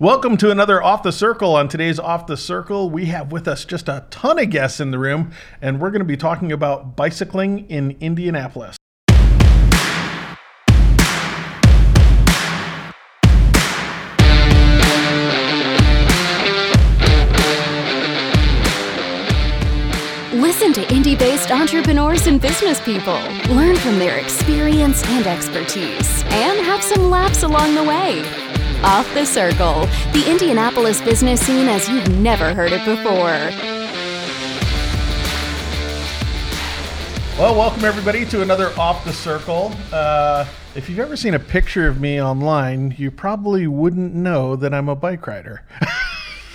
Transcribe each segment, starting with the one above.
Welcome to another Off the Circle. On today's Off the Circle, we have with us just a ton of guests in the room, and we're going to be talking about bicycling in Indianapolis. Listen to Indy based entrepreneurs and business people. Learn from their experience and expertise, and have some laughs along the way. Off the Circle, the Indianapolis business scene as you've never heard it before. Well, welcome everybody to another Off the Circle. Uh, if you've ever seen a picture of me online, you probably wouldn't know that I'm a bike rider.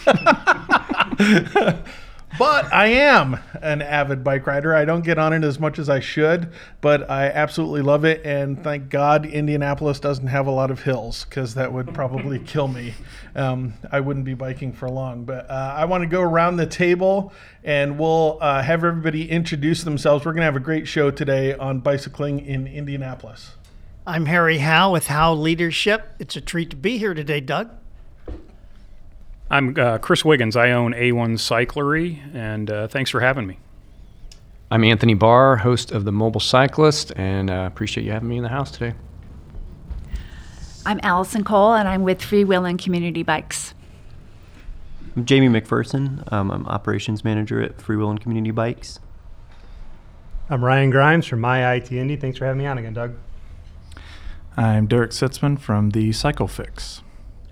But I am an avid bike rider. I don't get on it as much as I should, but I absolutely love it. And thank God Indianapolis doesn't have a lot of hills because that would probably kill me. Um, I wouldn't be biking for long. But uh, I want to go around the table and we'll uh, have everybody introduce themselves. We're going to have a great show today on bicycling in Indianapolis. I'm Harry Howe with Howe Leadership. It's a treat to be here today, Doug. I'm uh, Chris Wiggins. I own A1 Cyclery, and uh, thanks for having me. I'm Anthony Barr, host of The Mobile Cyclist, and uh, appreciate you having me in the house today. I'm Alison Cole, and I'm with Freewheeling Community Bikes. I'm Jamey McPherson. Um, I'm operations manager at Freewheeling Community Bikes. I'm Ryan Grimes from My IT Indy. Thanks for having me on again, Doug. I'm Derek Sitzman from the Cycle Fix.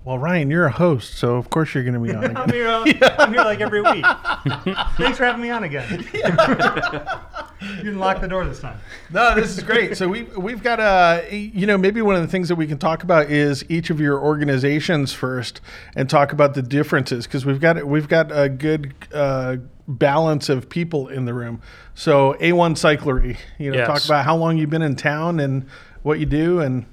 Well, Ryan, you're a host, so of course you're going to be on. I'm, here, uh, I'm here like every week. Thanks for having me on again. you didn't lock the door this time. No, this is great. So we we've got a you know maybe one of the things that we can talk about is each of your organizations first and talk about the differences because we've got we've got a good uh, balance of people in the room. So A1 Cyclery, you know, Yes. talk about how long you've been in town and what you do and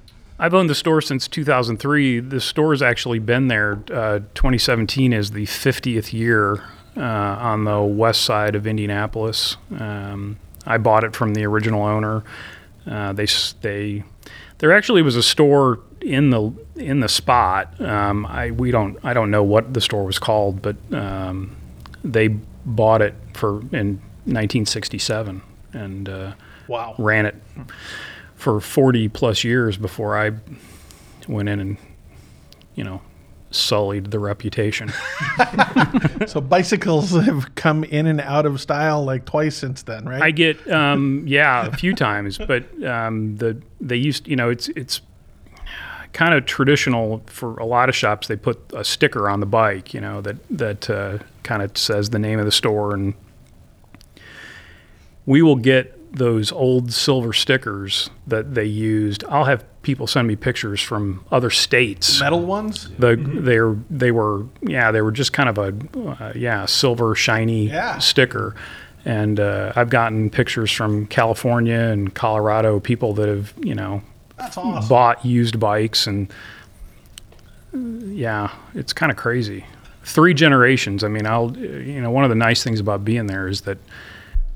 I've owned the store since 2003. The store has actually been there. Uh, 2017 is the 50th year uh, on the west side of Indianapolis. Um, I bought it from the original owner. Uh, they they there actually was a store in the in the spot. Um, I we don't I don't know what the store was called, but um, they bought it for in 1967 and uh, wow, ran it for 40 plus years before I went in and, you know, sullied the reputation. so bicycles have come in and out of style like twice since then, right? I get, um, yeah, a few times, but um, the they used, you know, it's it's kind of traditional for a lot of shops. They put a sticker on the bike, you know, that that uh, kind of says the name of the store, and we will get those old silver stickers that they used. I'll have people send me pictures from other states. metal ones. The they're they were yeah they were just kind of a uh, yeah silver shiny Yeah. sticker, and uh, I've gotten pictures from California and Colorado people that have you know awesome. bought used bikes and yeah it's kind of crazy. Three generations. I mean, I'll you know one of the nice things about being there is that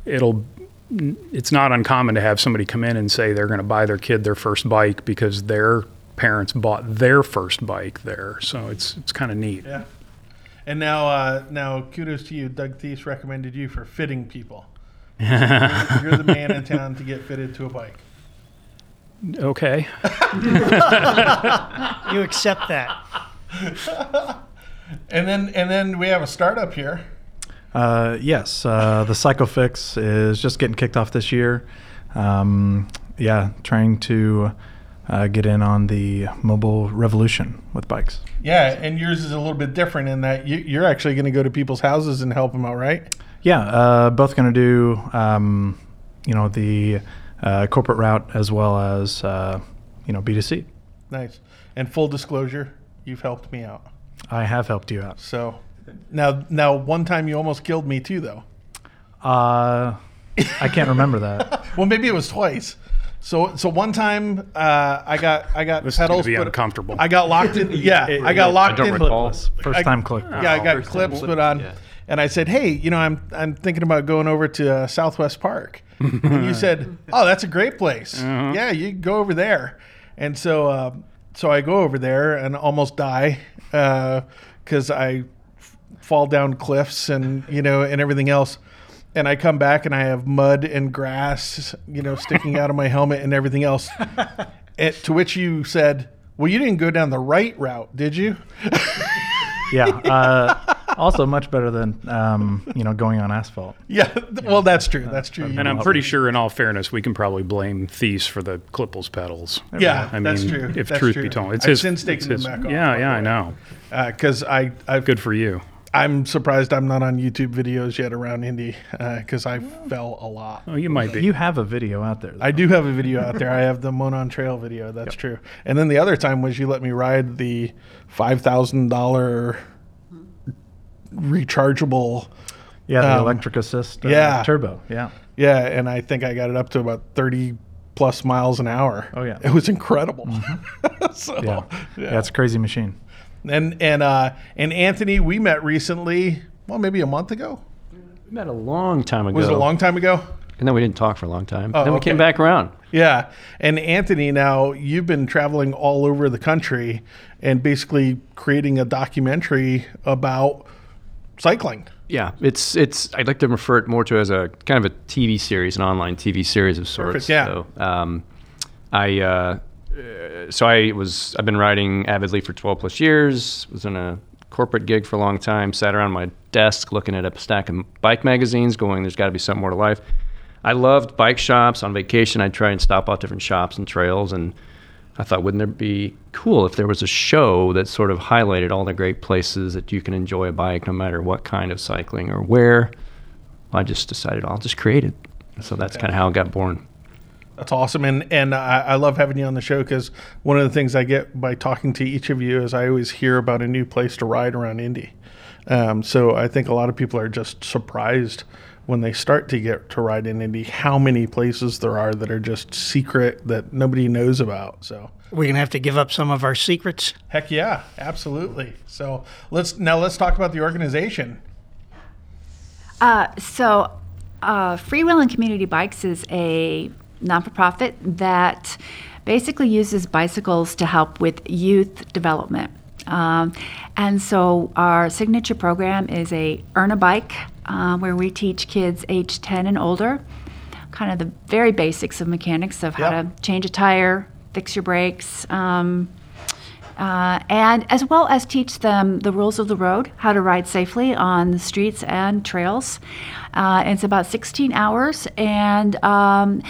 it'll it's not uncommon to have somebody come in and say they're going to buy their kid their first bike because their parents bought their first bike there. So it's it's kind of neat. Yeah. And now, uh, now, kudos to you. Doug Thies recommended you for fitting people. you're, you're the man in town to get fitted to a bike. Okay. You accept that. And then, and then we have a startup here. Uh, yes, uh, the Cycle Fix is just getting kicked off this year. Um, yeah, trying to uh, get in on the mobile revolution with bikes. Yeah, and yours is a little bit different in that you, you're actually going to go to people's houses and help them out, right? Yeah, uh, both going to do um, you know the uh, corporate route as well as uh, you know B2C. Nice. And full disclosure, you've helped me out. I have helped you out. So now, now, one time you almost killed me too, though. Uh, I can't remember that. Well, maybe it was twice. So, so one time uh, I got I got This is gonna pedals. be put- uncomfortable. I got locked in. Yeah, I got locked don't in. recall. First I- time click. Yeah, I got First clips time. put on, Yeah. and I said, "Hey, you know, I'm I'm thinking about going over to uh, Southwest Park." and you said, "Oh, that's a great place. Yeah, you can go over there." And so, uh, so I go over there and almost die because I f- fall down cliffs and you know and everything else. And I come back and I have mud and grass, you know, sticking out of my helmet and everything else. It, to which you said, "Well, you didn't go down the right route, did you?" Yeah. Uh, also, much better than um, you know going on asphalt. Yeah. Well, that's true. That's true. And I'm pretty sure, in all fairness, we can probably blame Thies for the clipless pedals. Yeah, I mean, that's true. if That's truth true. be told, it's I've his. since it's taken them his- back off, Yeah, yeah, I know. because I I've Good for you. I'm surprised I'm not on YouTube videos yet around Indy because I fell a lot. Oh, you might be. You have a video out there. I do have a video out there. I have the Monon Trail video. That's true. And then the other time was you let me ride the five thousand dollar rechargeable. yeah, the um, electric assist. Uh, yeah. Turbo. Yeah. Yeah, and I think I got it up to about thirty plus miles an hour. Oh, yeah. it was incredible. so, Yeah. yeah. it's a crazy machine. And and uh and Anthony, we met recently. Well, maybe a month ago. We met a long time ago. Was it a long time ago? And then we didn't talk for a long time. Oh, then we okay. came back around. Yeah. And Anthony, now you've been traveling all over the country and basically creating a documentary about cycling. Yeah, it's it's. I'd like to refer it more to as a kind of a TV series, an online TV series of sorts. Perfect, yeah. So, um, I uh, uh, Uh, so I was I've been riding avidly for 12 plus years. Was in a corporate gig for a long time. Sat around my desk looking at a stack of bike magazines, going, "There's got to be something more to life." I loved bike shops. On vacation, I'd try and stop off different shops and trails, and I thought, wouldn't it be cool if there was a show that sort of highlighted all the great places that you can enjoy a bike, no matter what kind of cycling or where? I just decided I'll just create it. So that's kind of how it got born. That's awesome, and and I, I love having you on the show because one of the things I get by talking to each of you is I always hear about a new place to ride around Indy. Um, so I think a lot of people are just surprised when they start to get to ride in Indy how many places there are that are just secret that nobody knows about. So We're gonna have to give up some of our secrets. heck yeah, absolutely. So let's now let's talk about the organization. Uh, so, uh, Freewheeling Community Bikes is a non for profit that basically uses bicycles to help with youth development. Um, and so, our signature program is a Earn a Bike, uh, where we teach kids age 10 and older kind of the very basics of mechanics of how Yep. to change a tire, fix your brakes. Um, uh, and as well as teach them the rules of the road, how to ride safely on the streets and trails. Uh, it's about 16 hours, and um,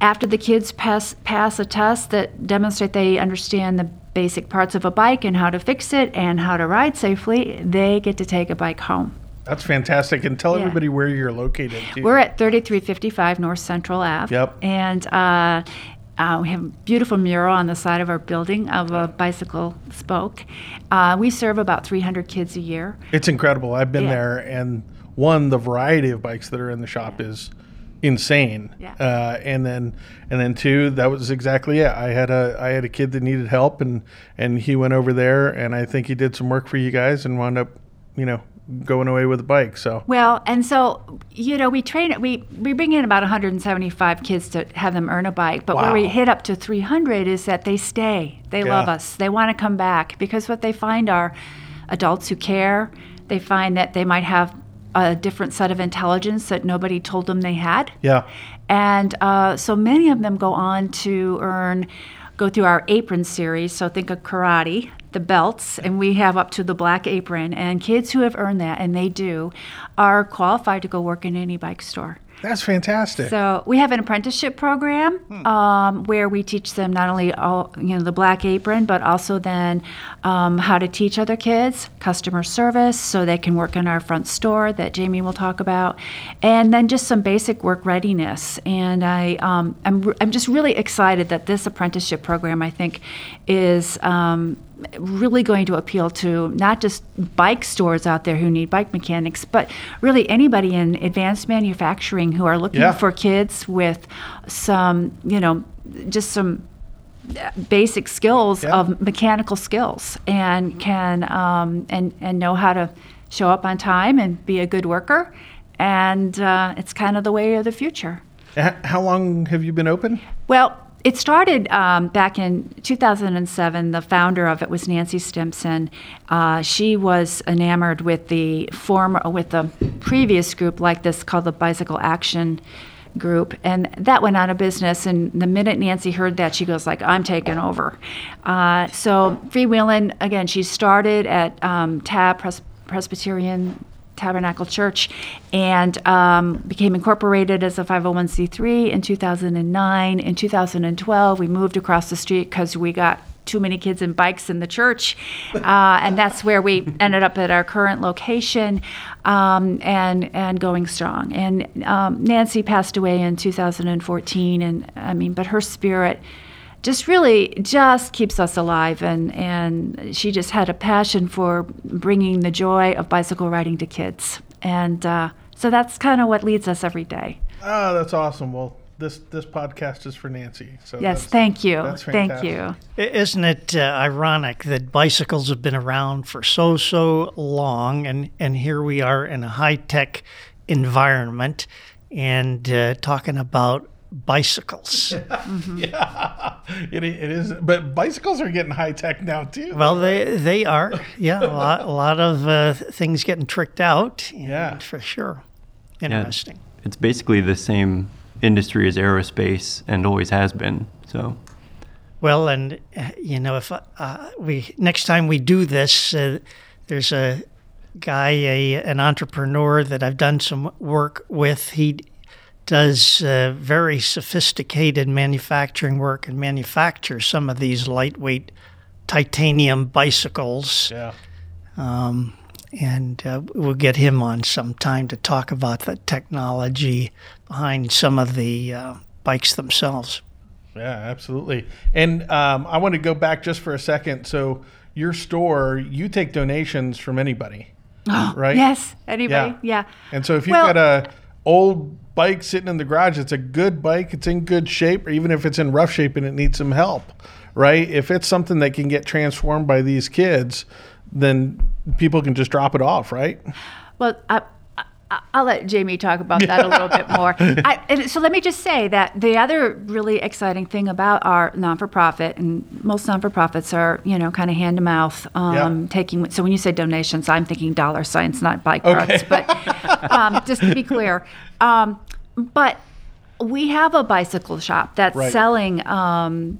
after the kids pass pass a test that demonstrate they understand the basic parts of a bike and how to fix it and how to ride safely, they get to take a bike home. That's fantastic, and tell Yeah. everybody where you're located. Too. We're at 3355 North Central Ave. Yep. And uh, uh, we have a beautiful mural on the side of our building of a bicycle spoke. Uh, we serve about 300 kids a year. It's incredible. I've been Yeah. there, and one, the variety of bikes that are in the shop is insane. Yeah. Uh, and then, and then two, that was exactly it. I had a, I had a kid that needed help, and and he went over there, and I think he did some work for you guys, and wound up, you know, going away with a bike. So Well, and so you know, we train we we bring in about 175 kids to have them earn a bike, but where we hit up to 300 is that they stay. They love us. They want to come back because what they find are adults who care. They find that they might have a different set of intelligence that nobody told them they had. yeah, And uh, so many of them go on to earn, go through our apron series. So think of karate, the belts, and we have up to the black apron. And kids who have earned that, and they do, are qualified to go work in any bike store. That's fantastic. So we have an apprenticeship program um, where we teach them not only all you know the black apron, but also then um, how to teach other kids customer service, so they can work in our front store that Jamey will talk about, and then just some basic work readiness. And I um, I'm I'm just really excited that this apprenticeship program I think is. Um, really going to appeal to not just bike stores out there who need bike mechanics, but really anybody in advanced manufacturing who are looking Yeah. for kids with some, you know, just some basic skills Yeah. of mechanical skills and can um, and and know how to show up on time and be a good worker. And uh, it's kind of the way of the future. How long have you been open? Well, it started um, back in 2007. The founder of it was Nancy Stimson. Uh, she was enamored with the former, with the previous group like this called the Bicycle Action Group, and that went out of business. And the minute Nancy heard that, she goes like, "I'm taking over." Uh, so freewheeling again. She started at um, Tab Pres- Presbyterian Tabernacle Church and um, became incorporated as a 501c3 in 2009. In 2012, we moved across the street because we got too many kids and bikes in the church. Uh, and that's where we ended up at our current location um, and, and going strong. And um, Nancy passed away in 2014. And I mean, but her spirit just really just keeps us alive and and she just had a passion for bringing the joy of bicycle riding to kids and uh, so that's kind of what leads us every day Oh, that's awesome. Well, this this podcast is for Nancy. So yes thank you thank you Isn't it uh, ironic that bicycles have been around for so so long, and and here we are in a high tech environment, and uh, talking about bicycles. It, it is, but bicycles are getting high tech now too. well, they they are, yeah, a lot a lot of uh, things getting tricked out. Yeah. for sure. Yeah, Interesting. It's basically the same industry as aerospace and always has been. So Well, and uh, you know, if uh, we next time we do this, uh, there's a guy, a an entrepreneur that I've done some work with. He does uh, very sophisticated manufacturing work and manufactures some of these lightweight titanium bicycles. yeah. Um, and uh, we'll get him on sometime to talk about the technology behind some of the uh, bikes themselves. Yeah, absolutely. And um, I want to go back just for a second. So your store, you take donations from anybody, right? yes anybody yeah, And so if you've Well- got a old bike sitting in the garage, it's a good bike, it's in good shape, or even if it's in rough shape and it needs some help, right? If it's something that can get transformed by these kids, then people can just drop it off, right? Well, I, I'll let Jamey talk about that a little bit more. I, and so let me just say that the other really exciting thing about our non-for-profit, and most non-for-profits are, you know, kind of hand to mouth, um, Yeah. taking. So when you say donations, I'm thinking dollar signs, not bike parts. But um, just to be clear, um, but we have a bicycle shop that's Right. selling. Um,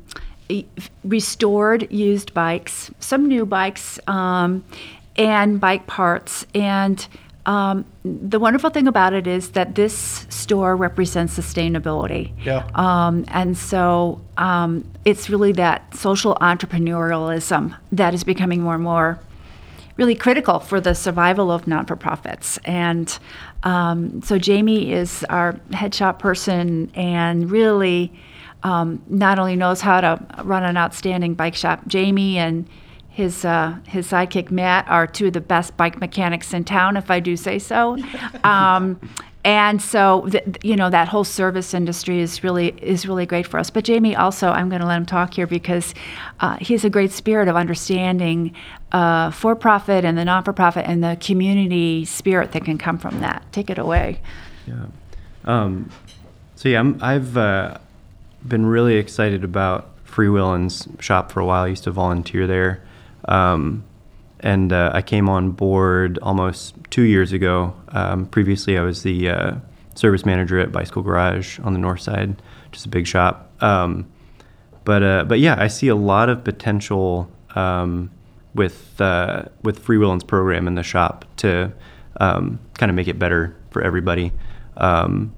restored used bikes, some new bikes, um, and bike parts. And um, the wonderful thing about it is that this store represents sustainability. Yeah. Um, and so um, it's really that social entrepreneurialism that is becoming more and more really critical for the survival of non for profits. And um, so Jamey is our head shop person and really um, not only knows how to run an outstanding bike shop, Jamey and his uh, his sidekick Matt are two of the best bike mechanics in town, if I do say so. Um, and so, th- you know, that whole service industry is really is really great for us. But Jamey also, I'm going to let him talk here because uh, he has a great spirit of understanding uh, for-profit and the non-for-profit and the community spirit that can come from that. Take it away. Yeah. Um, so yeah, I'm, I've uh, been really excited about Freewheelin's shop for a while. I used to volunteer there, um, and uh, I came on board almost two years ago. Um, previously, I was the uh, service manager at Bicycle Garage on the north side, just a big shop. Um, but uh, but yeah, I see a lot of potential um, with uh, with Freewheelin's program in the shop to um, kind of make it better for everybody. Um,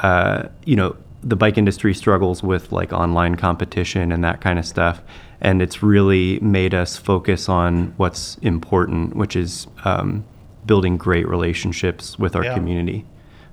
uh, you know, the bike industry struggles with like online competition and that kind of stuff, and it's really made us focus on what's important, which is um, building great relationships with our Yeah. community.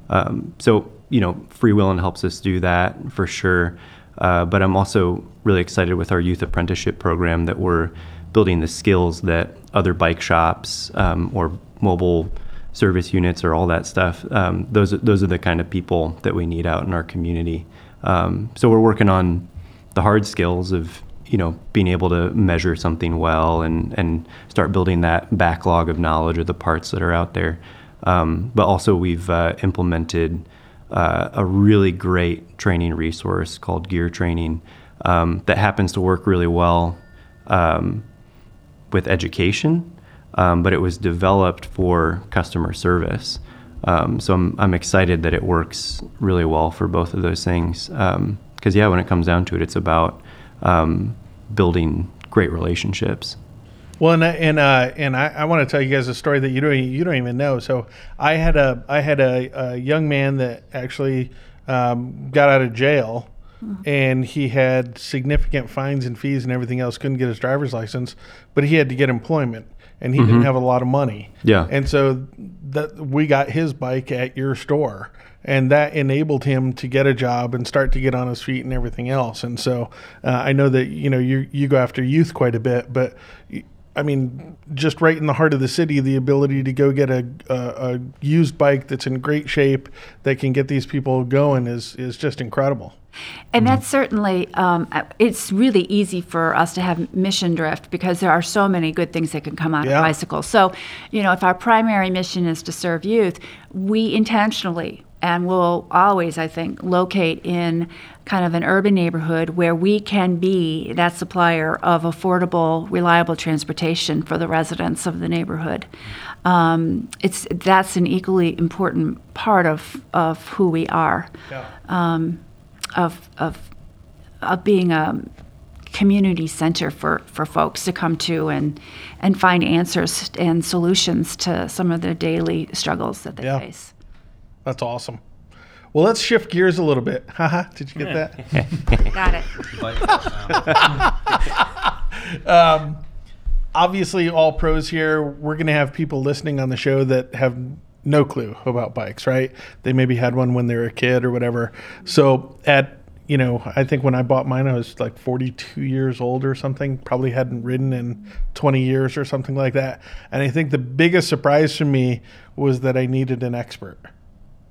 Um, so you know, Freewheeling helps us do that for sure. Uh, but I'm also really excited with our youth apprenticeship program that we're building the skills that other bike shops um, or mobile service units or all that stuff. Um, those are, those are the kind of people that we need out in our community. Um, so we're working on the hard skills of you know being able to measure something well and and start building that backlog of knowledge of the parts that are out there. Um, but also we've uh, implemented uh, a really great training resource called Gear Training um, that happens to work really well um, with education, um, but it was developed for customer service. Um, so I'm, I'm excited that it works really well for both of those things. Because, yeah, when it comes down to it, it's about um, building great relationships. Well, and I- and uh, and I, I want to tell you guys a story that you don't you don't even know. So I had a I had a, a young man that actually um, got out of jail, and he had significant fines and fees and everything else. Couldn't get his driver's license, but he had to get employment, and he didn't have a lot of money. Yeah. and so that we got his bike at your store. And that enabled him to get a job and start to get on his feet and everything else. And so uh, I know that you know you you go after youth quite a bit, but I mean, just right in the heart of the city, the ability to go get a, a, a used bike that's in great shape that can get these people going is is just incredible. And that's certainly, um, it's really easy for us to have mission drift because there are so many good things that can come out Yeah. of bicycles. So, you know, if our primary mission is to serve youth, we intentionally and will always, I think, locate in kind of an urban neighborhood where we can be that supplier of affordable, reliable transportation for the residents of the neighborhood. Um, it's that's an equally important part of, of who we are um, of, of, of being a community center for, for folks to come to and, and find answers and solutions to some of their daily struggles that they Yeah. face. That's awesome. Well, let's shift gears a little bit. Haha, did you get that? Got it. Um, obviously, all pros here. We're going to have people listening on the show that have no clue about bikes, right? They maybe had one when they were a kid or whatever. So at you know, I think when I bought mine, I was like 42 years old or something. Probably hadn't ridden in 20 years or something like that. And I think the biggest surprise for me was that I needed an expert.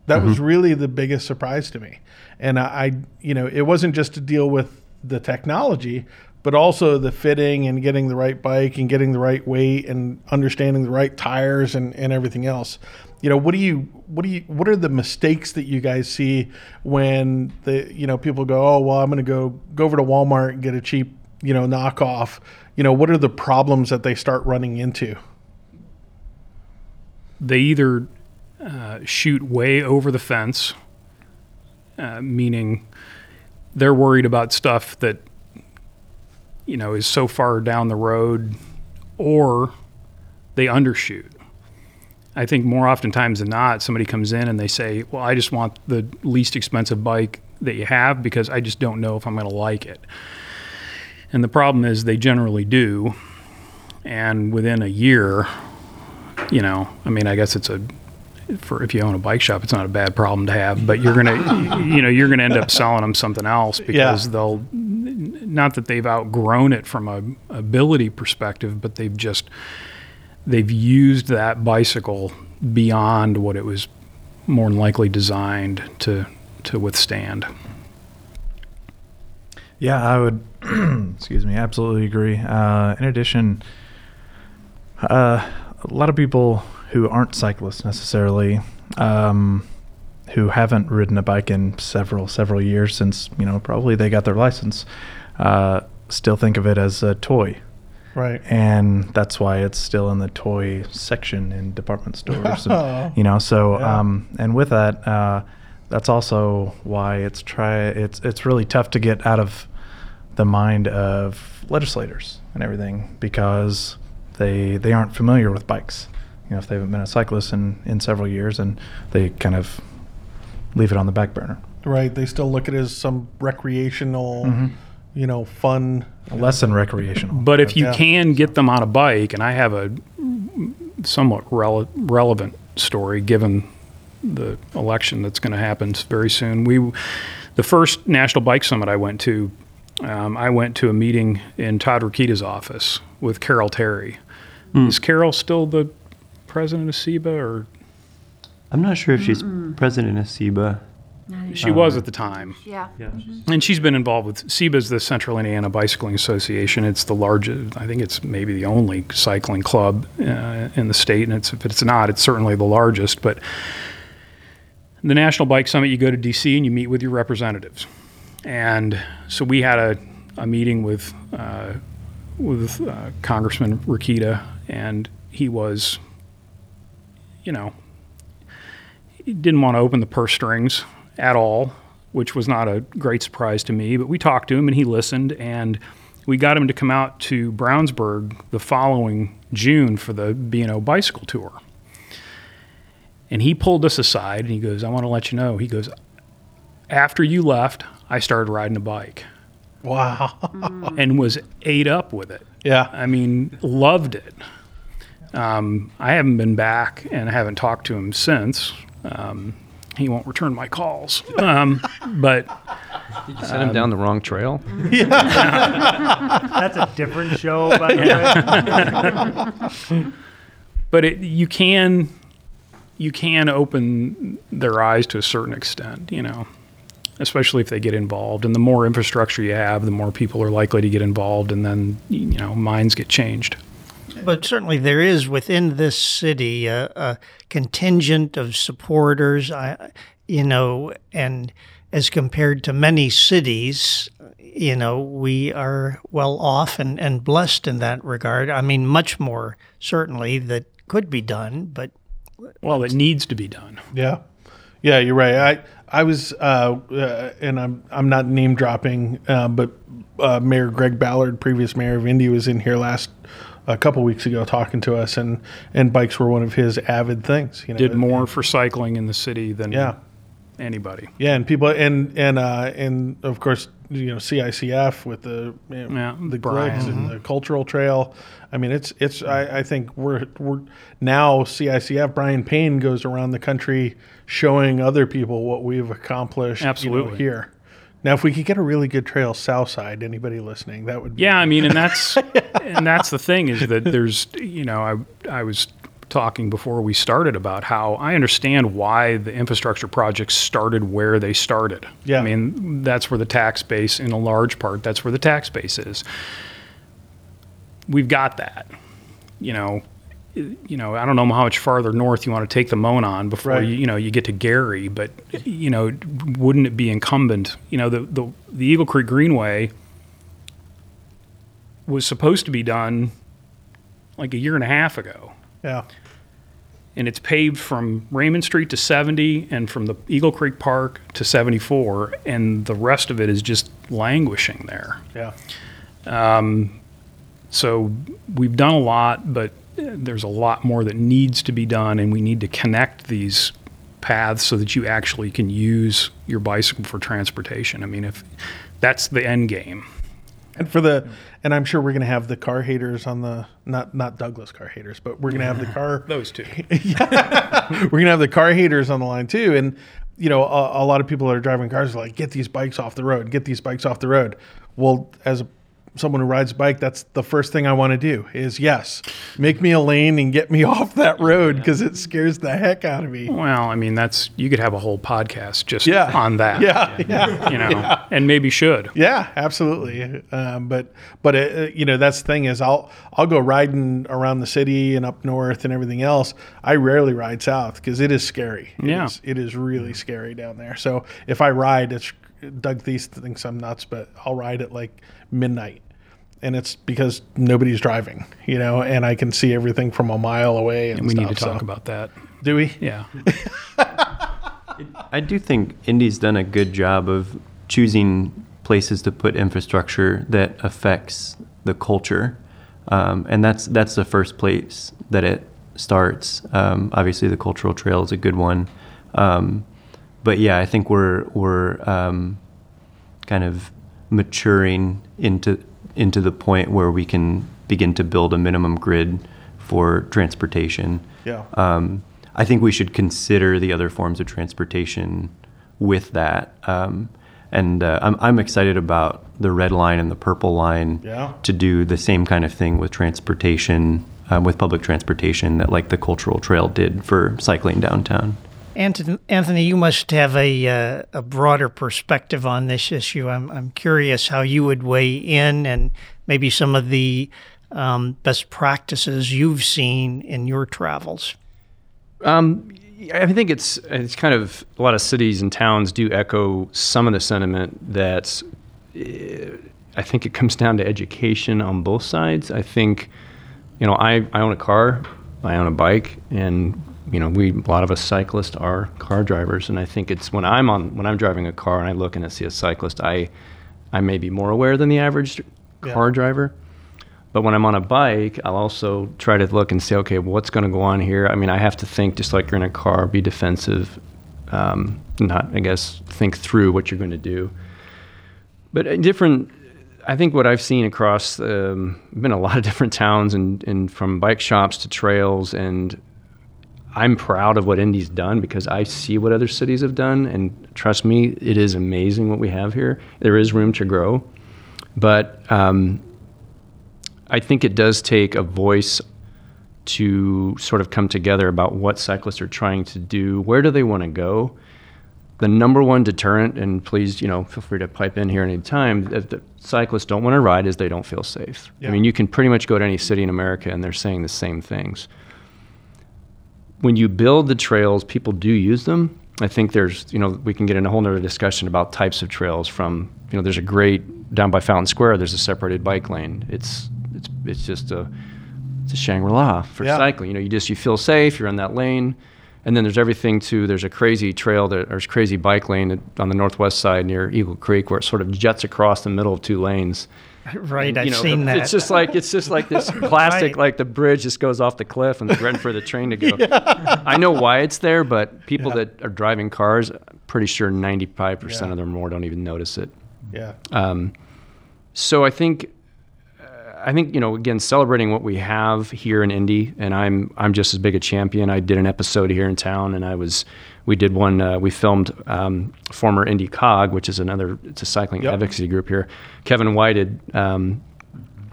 That was mm-hmm. really the biggest surprise to me. And I, I, you know, it wasn't just to deal with the technology, but also the fitting and getting the right bike and getting the right weight and understanding the right tires and, and everything else. You know, what do you, what do you, what are the mistakes that you guys see when the, you know, people go, oh, well, I'm going to go, go over to Walmart and get a cheap, you know, knockoff. You know, what are the problems that they start running into? they either uh, shoot way over the fence, uh, meaning they're worried about stuff that you know is so far down the road, or they undershoot. I think more oftentimes than not, somebody comes in and they say, "Well, I just want the least expensive bike that you have because I just don't know if I'm going to like it." And the problem is they generally do, and within a year, you know, I mean, I guess it's a for if you own a bike shop, it's not a bad problem to have, but you're gonna, you know, you're gonna end up selling them something else because Yeah. they'll, not that they've outgrown it from a ability perspective, but they've just, they've used that bicycle beyond what it was more than likely designed to to withstand. Yeah, I would. excuse me. Absolutely agree. Uh, in addition, uh, a lot of people who aren't cyclists necessarily, um, who haven't ridden a bike in several several years since you know probably they got their license, uh, still think of it as a toy, Right. and that's why it's still in the toy section in department stores. and, you know, so Yeah. um, and with that, uh, that's also why it's try it's it's really tough to get out of the mind of legislators and everything because they they aren't familiar with bikes. You know, if they haven't been a cyclist in in several years, and they kind of leave it on the back burner. Right. They still look at it as some recreational, Mm-hmm. you know, fun. Less than recreational. But if you Yeah. can get them on a bike, and I have a somewhat rele- relevant story given the election that's going to happen very soon. We, the first National Bike Summit I went to, um, I went to a meeting in Todd Rokita's office with Carol Terry. Is Carol still the president of CIBA, or I'm not sure if she's president of CIBA. she was at the time? Yeah. Yeah. And she's been involved with CIBA's the Central Indiana Bicycling Association. It's the largest, I think it's maybe the only cycling club uh, in the state. And it's, if it's not, it's certainly the largest. But the National Bike Summit, you go to DC and you meet with your representatives. And so we had a, a meeting with uh, with uh, Congressman Rokita, and he was, you know, he didn't want to open the purse strings at all, which was not a great surprise to me. But we talked to him, and he listened, and we got him to come out to Brownsburg the following June for the B&O bicycle tour. And he pulled us aside and he goes, I want to let you know. He goes, After you left, I started riding a bike Wow. and was ate up with it. yeah. I mean, loved it. Um, I haven't been back and I haven't talked to him since. Um, he won't return my calls. Um, but Sent him down the wrong trail. That's a different show, by the way. but it, you can you can open their eyes to a certain extent, you know, especially if they get involved. And the more infrastructure you have, the more people are likely to get involved, and then you know minds get changed. But certainly there is within this city a, a contingent of supporters, I, you know, and as compared to many cities, you know, we are well off and, and blessed in that regard. I mean, much more certainly that could be done, but Well, it needs to be done. Yeah, yeah, you're right. I I was, uh, uh, and I'm I'm not name dropping, uh, but uh, Mayor Greg Ballard, previous mayor of Indy, was in here last a couple weeks ago talking to us, and and bikes were one of his avid things. You know, Did more for cycling in the city than Yeah. anybody. Yeah, and people and and uh, and of course you know CICF with the you know, Yeah, the Brian. Griggs and the cultural trail. I mean, it's it's I, I think we're we're now CICF. Brian Payne goes around the country showing other people what we've accomplished. you know, Absolutely. here. Now, if we could get a really good trail south side, anybody listening, that would be Yeah, I mean, and that's and that's the thing is that there's you know I I was talking before we started about how I understand why the infrastructure projects started where they started. Yeah. I mean, that's where the tax base in a large part that's where the tax base is. We've got that. You know, you know, I don't know how much farther north you want to take the Monon before Right. you, you know you get to Gary, but you know, wouldn't it be incumbent? You know, the the, the Eagle Creek Greenway was supposed to be done like a year and a half ago, yeah, and it's paved from Raymond Street to 70 and from the Eagle Creek Park to 74, and the rest of it is just languishing there. yeah, Um, So we've done a lot, but there's a lot more that needs to be done, and we need to connect these paths so that you actually can use your bicycle for transportation. I mean, if that's the end game. and for the and I'm sure we're gonna have the car haters on the not not Douglas car haters, but we're gonna have the car Those two. we're gonna have the car haters on the line too and you know a, a lot of people that are driving cars are like get these bikes off the road get these bikes off the road well as a, someone who rides a bike that's the first thing i want to do is yes make me a lane and get me off that road because it scares the heck out of me Well, I mean, that's you could have a whole podcast just yeah on that. yeah yeah You know, and maybe should. Yeah, absolutely. Um, but but uh, you know that's the thing is I'll I'll go riding around the city and up north and everything else. I rarely ride south because it is scary. It Yeah. is- it is really scary down there. So if I ride, it's Doug Thies thinks I'm nuts, but I'll ride at like midnight. And it's because nobody's driving, you know, and I can see everything from a mile away. And, And we need to talk so- about that. Do we? Yeah. I do think Indy's done a good job of choosing places to put infrastructure that affects the culture, um, and that's that's the first place that it starts. Um, obviously, the cultural trail is a good one, um, but yeah, I think we're we're um, kind of maturing into into the point where we can begin to build a minimum grid for transportation. Yeah. Um, I think we should consider the other forms of transportation with that. Um, and uh, I'm, I'm excited about the red line and the purple line Yeah. to do the same kind of thing with transportation, um, with public transportation that like the cultural trail did for cycling downtown. Anthony, you must have a uh, a broader perspective on this issue. I'm I'm curious how you would weigh in and maybe some of the um, best practices you've seen in your travels. Um, I think it's it's kind of a lot of cities and towns do echo some of the sentiment that uh, I think it comes down to education on both sides. I think, you know, I, I own a car, I own a bike, and you know, we a lot of us cyclists are car drivers, and I think it's when I'm on when I'm driving a car and I look and I see a cyclist, I I may be more aware than the average car driver. But when I'm on a bike, I'll also try to look and say, okay, well, what's going to go on here? I mean, I have to think just like you're in a car, be defensive, um, not, I guess, think through what you're going to do. But different, I think what I've seen across, um, been a lot of different towns and, and from bike shops to trails, and I'm proud of what Indy's done because I see what other cities have done, and trust me, it is amazing what we have here. There is room to grow, but um, I think it does take a voice to sort of come together about what cyclists are trying to do. Where do they want to go? The number one deterrent, and please, you know, feel free to pipe in here anytime, if the cyclists don't want to ride is they don't feel safe. Yeah. I mean, you can pretty much go to any city in America and they're saying the same things. When you build the trails, people do use them. I think there's, you know, we can get in a whole nother discussion about types of trails from, you know, there's a great, down by Fountain Square, there's a separated bike lane. It's, it's, it's just a, it's a Shangri-La for Yeah. cycling. You know, you just, you feel safe, you're in that lane. And then there's everything to, there's a crazy trail, that, there's crazy bike lane on the northwest side near Eagle Creek where it sort of jets across the middle of two lanes. Right, And, I've know, seen that. It's just like it's just like this plastic, Right. like the bridge just goes off the cliff and it's ready for the train to go. I know why it's there, but people that are driving cars, I'm pretty sure 95% Yeah. of them or more don't even notice it. Yeah. Um, so I think, I think you know, again, celebrating what we have here in Indy, and I'm I'm just as big a champion. I did an episode here in town, and I was, we did one. Uh, we filmed um, former Indy Cog, which is another, it's a cycling Yep. advocacy group here. Kevin Whited um,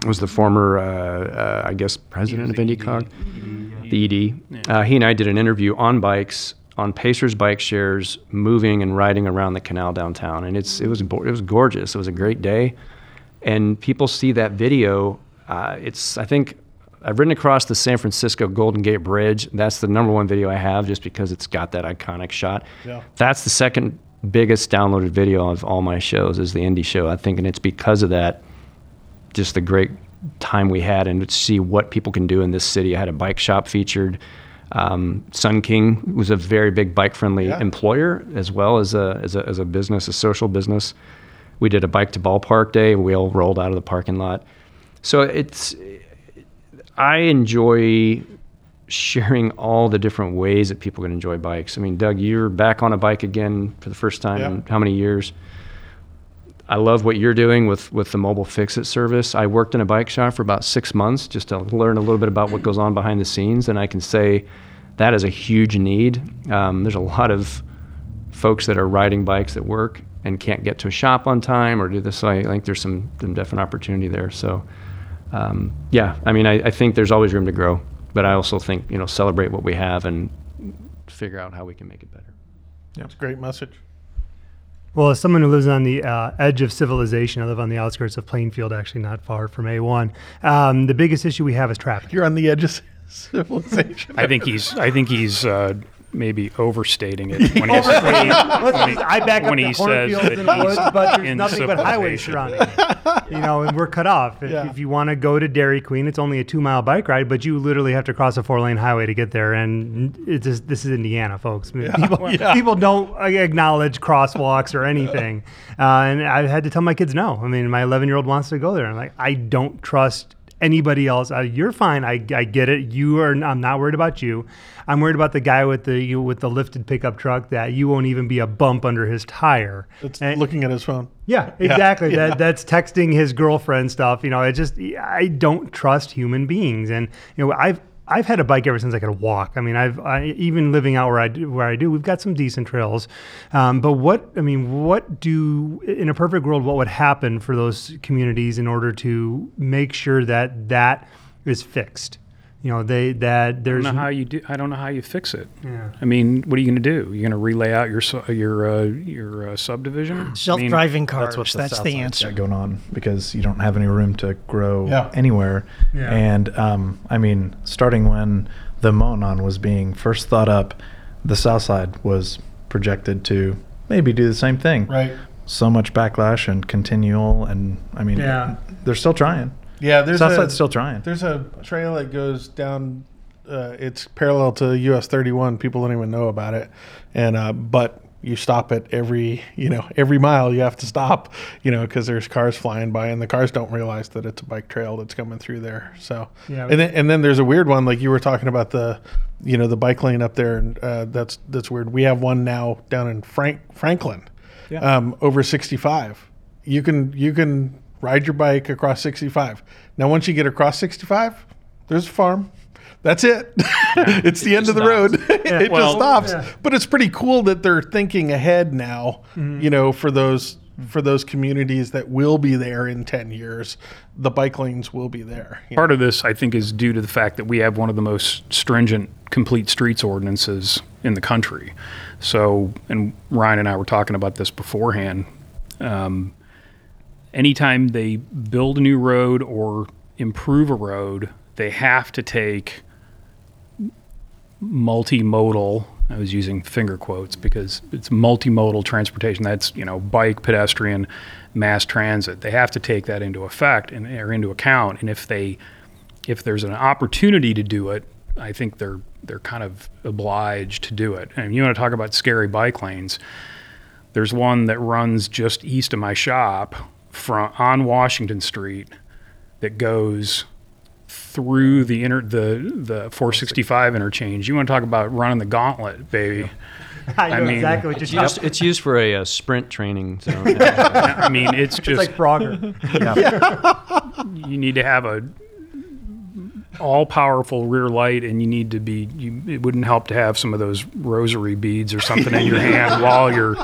was the former, uh, uh, I guess, president of Indy Cog, the ED. Uh, he and I did an interview on bikes. On Pacers bike shares, moving and riding around the canal downtown, and it's it was it was gorgeous. It was a great day, and people see that video. Uh, it's I think I've ridden across the San Francisco Golden Gate Bridge. That's the number one video I have, just because it's got that iconic shot. Yeah. That's the second biggest downloaded video of all my shows is the Indy show. I think, and it's because of that, just the great time we had, and to see what people can do in this city. I had a bike shop featured. Um, Sun King was a very big bike-friendly Yeah. employer as well as a, as a as a business, a social business. We did a bike to ballpark day. We all rolled out of the parking lot. So it's I enjoy sharing all the different ways that people can enjoy bikes. I mean, Doug, you're back on a bike again for the first time in how many years? I love what you're doing with, with the mobile fix it service. I worked in a bike shop for about six months just to learn a little bit about what goes on behind the scenes, and I can say that is a huge need. Um, there's a lot of folks that are riding bikes at work and can't get to a shop on time or do this. So I think there's some, some definite opportunity there. So, um, yeah, I mean, I, I think there's always room to grow, but I also think you know celebrate what we have and figure out how we can make it better. Yeah. That's a great message. Well, as someone who lives on the uh, edge of civilization, I live on the outskirts of Plainfield, actually not far from A1. Um, the biggest issue we have is traffic. You're on the edge of civilization. I think he's I think he's uh, maybe overstating it when, he's, Let's when he, just- I back when up he to says that and he's woods, but there's in nothing but highways civilization. surrounding it. You know, and we're cut off. If, Yeah. if you want to go to Dairy Queen, it's only a two-mile bike ride, but you literally have to cross a four-lane highway to get there. And it's just, this is Indiana, folks. I mean, people, Yeah. people don't acknowledge crosswalks or anything. Uh, and I had to tell my kids no. I mean, my 11-year-old wants to go there. I'm like, I don't trust anybody else. Uh, you're fine. I, I get it. You are. I'm not worried about you. I'm worried about the guy with the you, with the lifted pickup truck that you won't even be a bump under his tire. It's And- looking at his phone. yeah, exactly. yeah. That that's texting his girlfriend stuff. You know, I just I don't trust human beings, and you know I've. I've had a bike ever since I could walk. I mean, I've I, even living out where I do, where I do, we've got some decent trails. Um, but what I mean, what do in a perfect world, what would happen for those communities in order to make sure that that is fixed? You know, they that there's I there's don't know how you do. I don't know how you fix it. Yeah. I mean, what are you going to do? You're going to relay out your your uh, your uh, subdivision? I mean, Self-driving cars. That's That's, what the, the, answer. going on because you don't have any room to grow Yeah. anywhere. Yeah. And um, I mean, starting when the Monon was being first thought up, the South Side was projected to maybe do the same thing. Right. So much backlash and continual, and I mean, Yeah. they're still trying. Yeah, there's Southside's a, still trying. There's a trail that goes down. Uh, it's parallel to US 31. People don't even know about it, and uh, but you stop it every you know every mile. You have to stop, you know, because there's cars flying by, and the cars don't realize that it's a bike trail that's coming through there. So Yeah. and then, and then there's a weird one like you were talking about the you know the bike lane up there, and uh, that's that's weird. We have one now down in Frank Franklin, um, over 65. You can you can ride your bike across 65. Now, once you get across 65, there's a farm. That's it. it's the end of the road. it Well, just stops. But it's pretty cool that they're thinking ahead now. You know, for those for those communities that will be there in 10 years, the bike lanes will be there. you know. Part of this, I think, is due to the fact that we have one of the most stringent complete streets ordinances in the country. So, and Ryan and I were talking about this beforehand. Um, anytime they build a new road or improve a road, they have to take multimodal. I was using finger quotes because it's multimodal transportation. That's you know bike, pedestrian, mass transit. They have to take that into effect and or into account. And if they if there's an opportunity to do it, I think they're they're kind of obliged to do it. And you want to talk about scary bike lanes? There's one that runs just east of my shop from on Washington Street that goes through the inter the the 465 interchange. You want to talk about running the gauntlet, baby? I know mean, exactly what you're It's used, it's used for a, uh sprint training zone. I mean, it's It's just like Frogger. you need to have a all powerful rear light and you need to be you, it wouldn't help to have some of those rosary beads or something in your hand while you're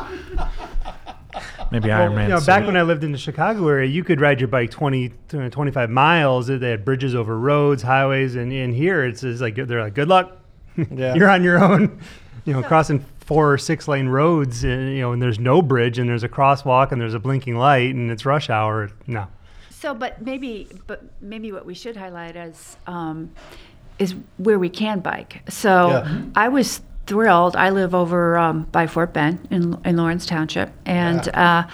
Maybe Iron Man. you know, back when I lived in the Chicago area, you could ride your bike 20 25 miles. They had bridges over roads, highways, and in here it's, it's like they're like, good luck. Yeah. You're on your own. You know, crossing four or six lane roads, and, you know, and there's no bridge, and there's a crosswalk, and there's a blinking light, and it's rush hour. No. So, but maybe, but maybe what we should highlight is, um, is where we can bike. So Yeah. I was thrilled. I live over um, by Fort Ben in, in Lawrence Township, and uh,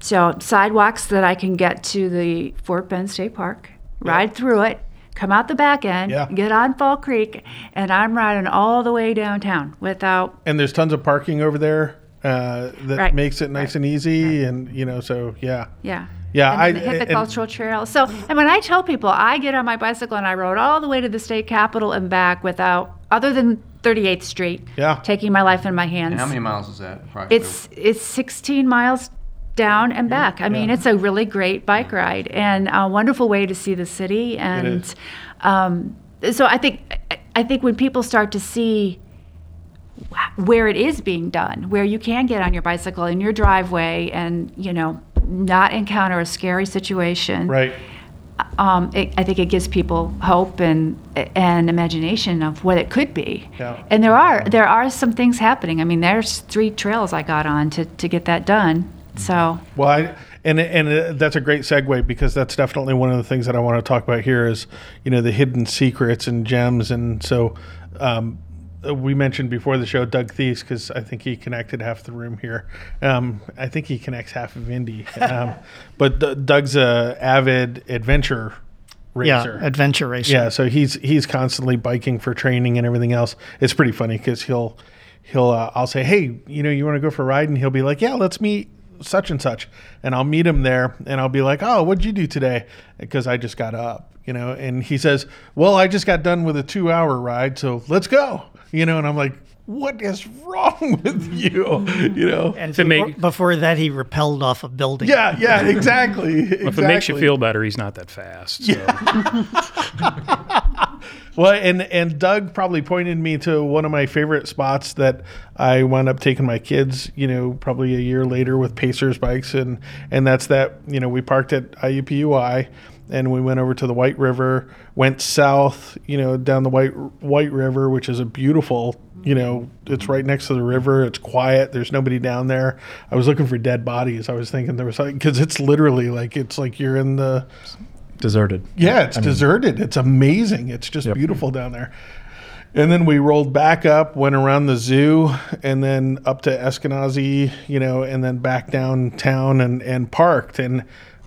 so sidewalks that I can get to the Fort Ben State Park, ride through it, come out the back end, Yeah. get on Fall Creek, and I'm riding all the way downtown without and there's tons of parking over there uh, that Right. makes it nice and easy. And, you know, so yeah. Yeah. Yeah, And I- the cultural trail. So, and when I tell people I get on my bicycle and I rode all the way to the state capitol and back without, other than 38th Street, Yeah. taking my life in my hands. How many miles is that? It's it's 16 miles down and back. I mean, it's a really great bike ride and a wonderful way to see the city. And is. um, so I think I think when people start to see where it is being done, where you can get on your bicycle in your driveway and you know not encounter a scary situation, Right. Um, it, I think it gives people hope and and imagination of what it could be. Yeah. And there are there are some things happening. I mean, there's three trails I got on to, to get that done. So Well, I, and and uh, that's a great segue because that's definitely one of the things that I want to talk about here is you know the hidden secrets and gems, and so um, we mentioned before the show Doug Thies because I think he connected half the room here. Um, I think he connects half of Indy, um, but D- Doug's a avid adventure racer. Yeah, adventure racer. Yeah, so he's he's constantly biking for training and everything else. It's pretty funny because he'll he'll uh, I'll say, hey, you know, you want to go for a ride, and he'll be like, yeah, let's meet such and such, and I'll meet him there, and I'll be like, oh, what'd you do today? Because I just got up, you know, and he says, well, I just got done with a two hour ride, so let's go, you know, and I'm like. What is wrong with you? You know? And If before, make- before that, he repelled off a building. Yeah, yeah, exactly. if it makes you feel better he's not that fast so. Well, and and Doug probably pointed me to one of my favorite spots that I wound up taking my kids. You know, probably a year later with Pacers bikes, and and that's that. You know, we parked at IUPUI, and we went over to the White River, went south. You know, down the White White River, which is a beautiful. You know, it's right next to the river. It's quiet. There's nobody down there. I was looking for dead bodies. I was thinking there was because it's literally like it's like you're in the deserted. yeah, it's I mean- deserted. It's amazing. It's just Yep. beautiful down there. And then we rolled back up, went around the zoo, and then up to Eskenazi, you know, and then back downtown and, and parked. And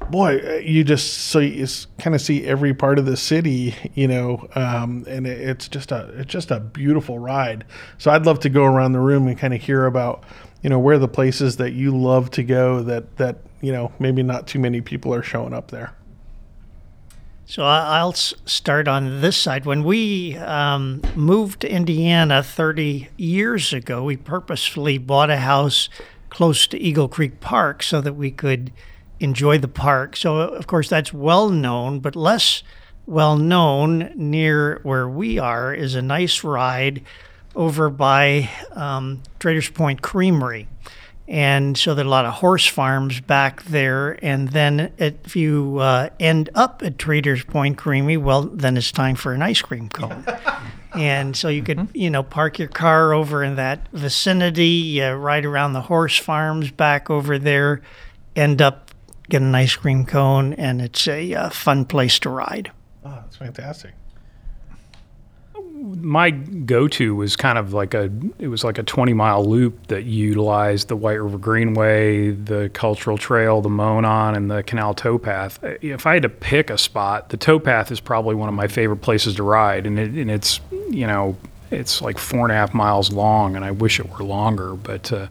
boy, you just so you kind of see every part of the city, you know, um, and it, it's just a it's just a beautiful ride. So I'd love to go around the room and kind of hear about, you know, where the places that you love to go that that you know maybe not too many people are showing up there. So I'll start on this side. When we um, moved to Indiana 30 years ago, we purposefully bought a house close to Eagle Creek Park so that we could enjoy the park. So, of course, that's well known, but less well known near where we are is a nice ride over by um, Traders Point Creamery. And so there are a lot of horse farms back there. And then if you uh, end up at Traders Point Creamery, well, then it's time for an ice cream cone. and so you could, you know, park your car over in that vicinity, uh, ride around the horse farms back over there, end up get an ice cream cone, and it's a uh, fun place to ride. Oh, that's fantastic. my go-to was kind of like a it was like a 20 mile loop that utilized the white river greenway the cultural trail the monon and the canal towpath if i had to pick a spot the towpath is probably one of my favorite places to ride and, it, and it's you know it's like four and a half miles long and i wish it were longer but uh,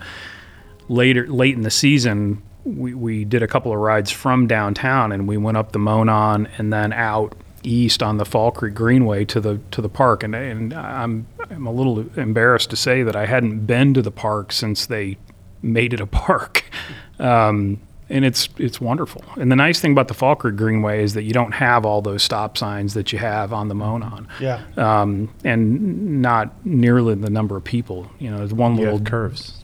later late in the season we, we did a couple of rides from downtown and we went up the monon and then out east on the Fall Creek Greenway to the to the park, and and I'm I'm a little embarrassed to say that I hadn't been to the park since they made it a park, um, and it's it's wonderful. And the nice thing about the Fall Creek Greenway is that you don't have all those stop signs that you have on the Monon, Yeah. um, and not nearly the number of people. You know, there's one You little have curves.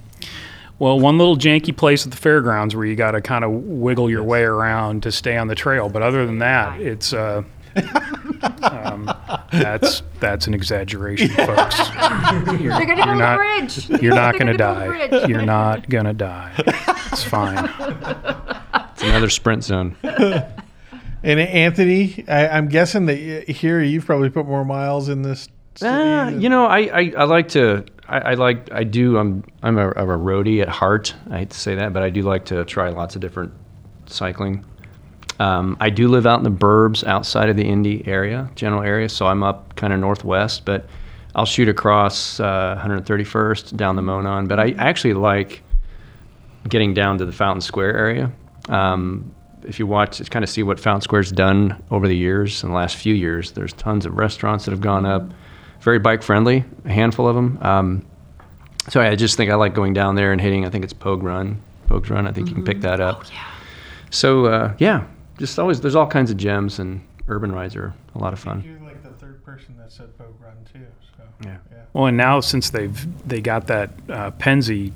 Well, one little janky place at the fairgrounds where you got to kind of wiggle your way around to stay on the trail. But other than that, it's uh, um, that's that's an exaggeration, folks. You're, They're gonna you're build not, a bridge. You're not gonna gonna die. bridge. You're not gonna die. It's fine. It's another sprint zone. And Anthony, I, I'm guessing that here you've probably put more miles in this. Uh, you know, I, I, I like to. I, I like. I do. I'm. I'm a, I'm a roadie at heart. I hate to say that, but I do like to try lots of different cycling. Um, I do live out in the burbs outside of the Indy area, general area, so I'm up kind of northwest. But I'll shoot across uh, 131st down the Monon. But I actually like getting down to the Fountain Square area. Um, if you watch, kind of see what Fountain Square's done over the years, in the last few years, there's tons of restaurants that have gone up. Very bike friendly, a handful of them. Um, so I just think I like going down there and hitting. I think it's Pogue Run, Pogue's Run. I think you can pick that up. Oh, yeah. So uh, yeah, just always there's all kinds of gems, and urban rides are a lot of fun. You're like the third person that said Pogue Run too. So Yeah. Well, and now since they've they got that uh, Pennsy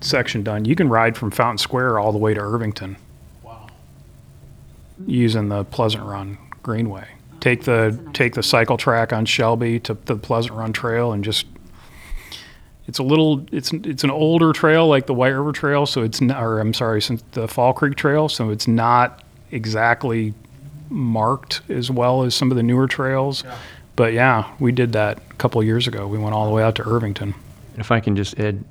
section done, you can ride from Fountain Square all the way to Irvington. Wow. using the Pleasant Run Greenway. Take the take the cycle track on Shelby to the Pleasant Run Trail and just it's a little it's it's an older trail like the White River Trail, so it's not, or I'm sorry, since the Fall Creek Trail, so it's not exactly marked as well as some of the newer trails. But yeah, we did that a couple of years ago. We went all the way out to Irvington. If I can just add,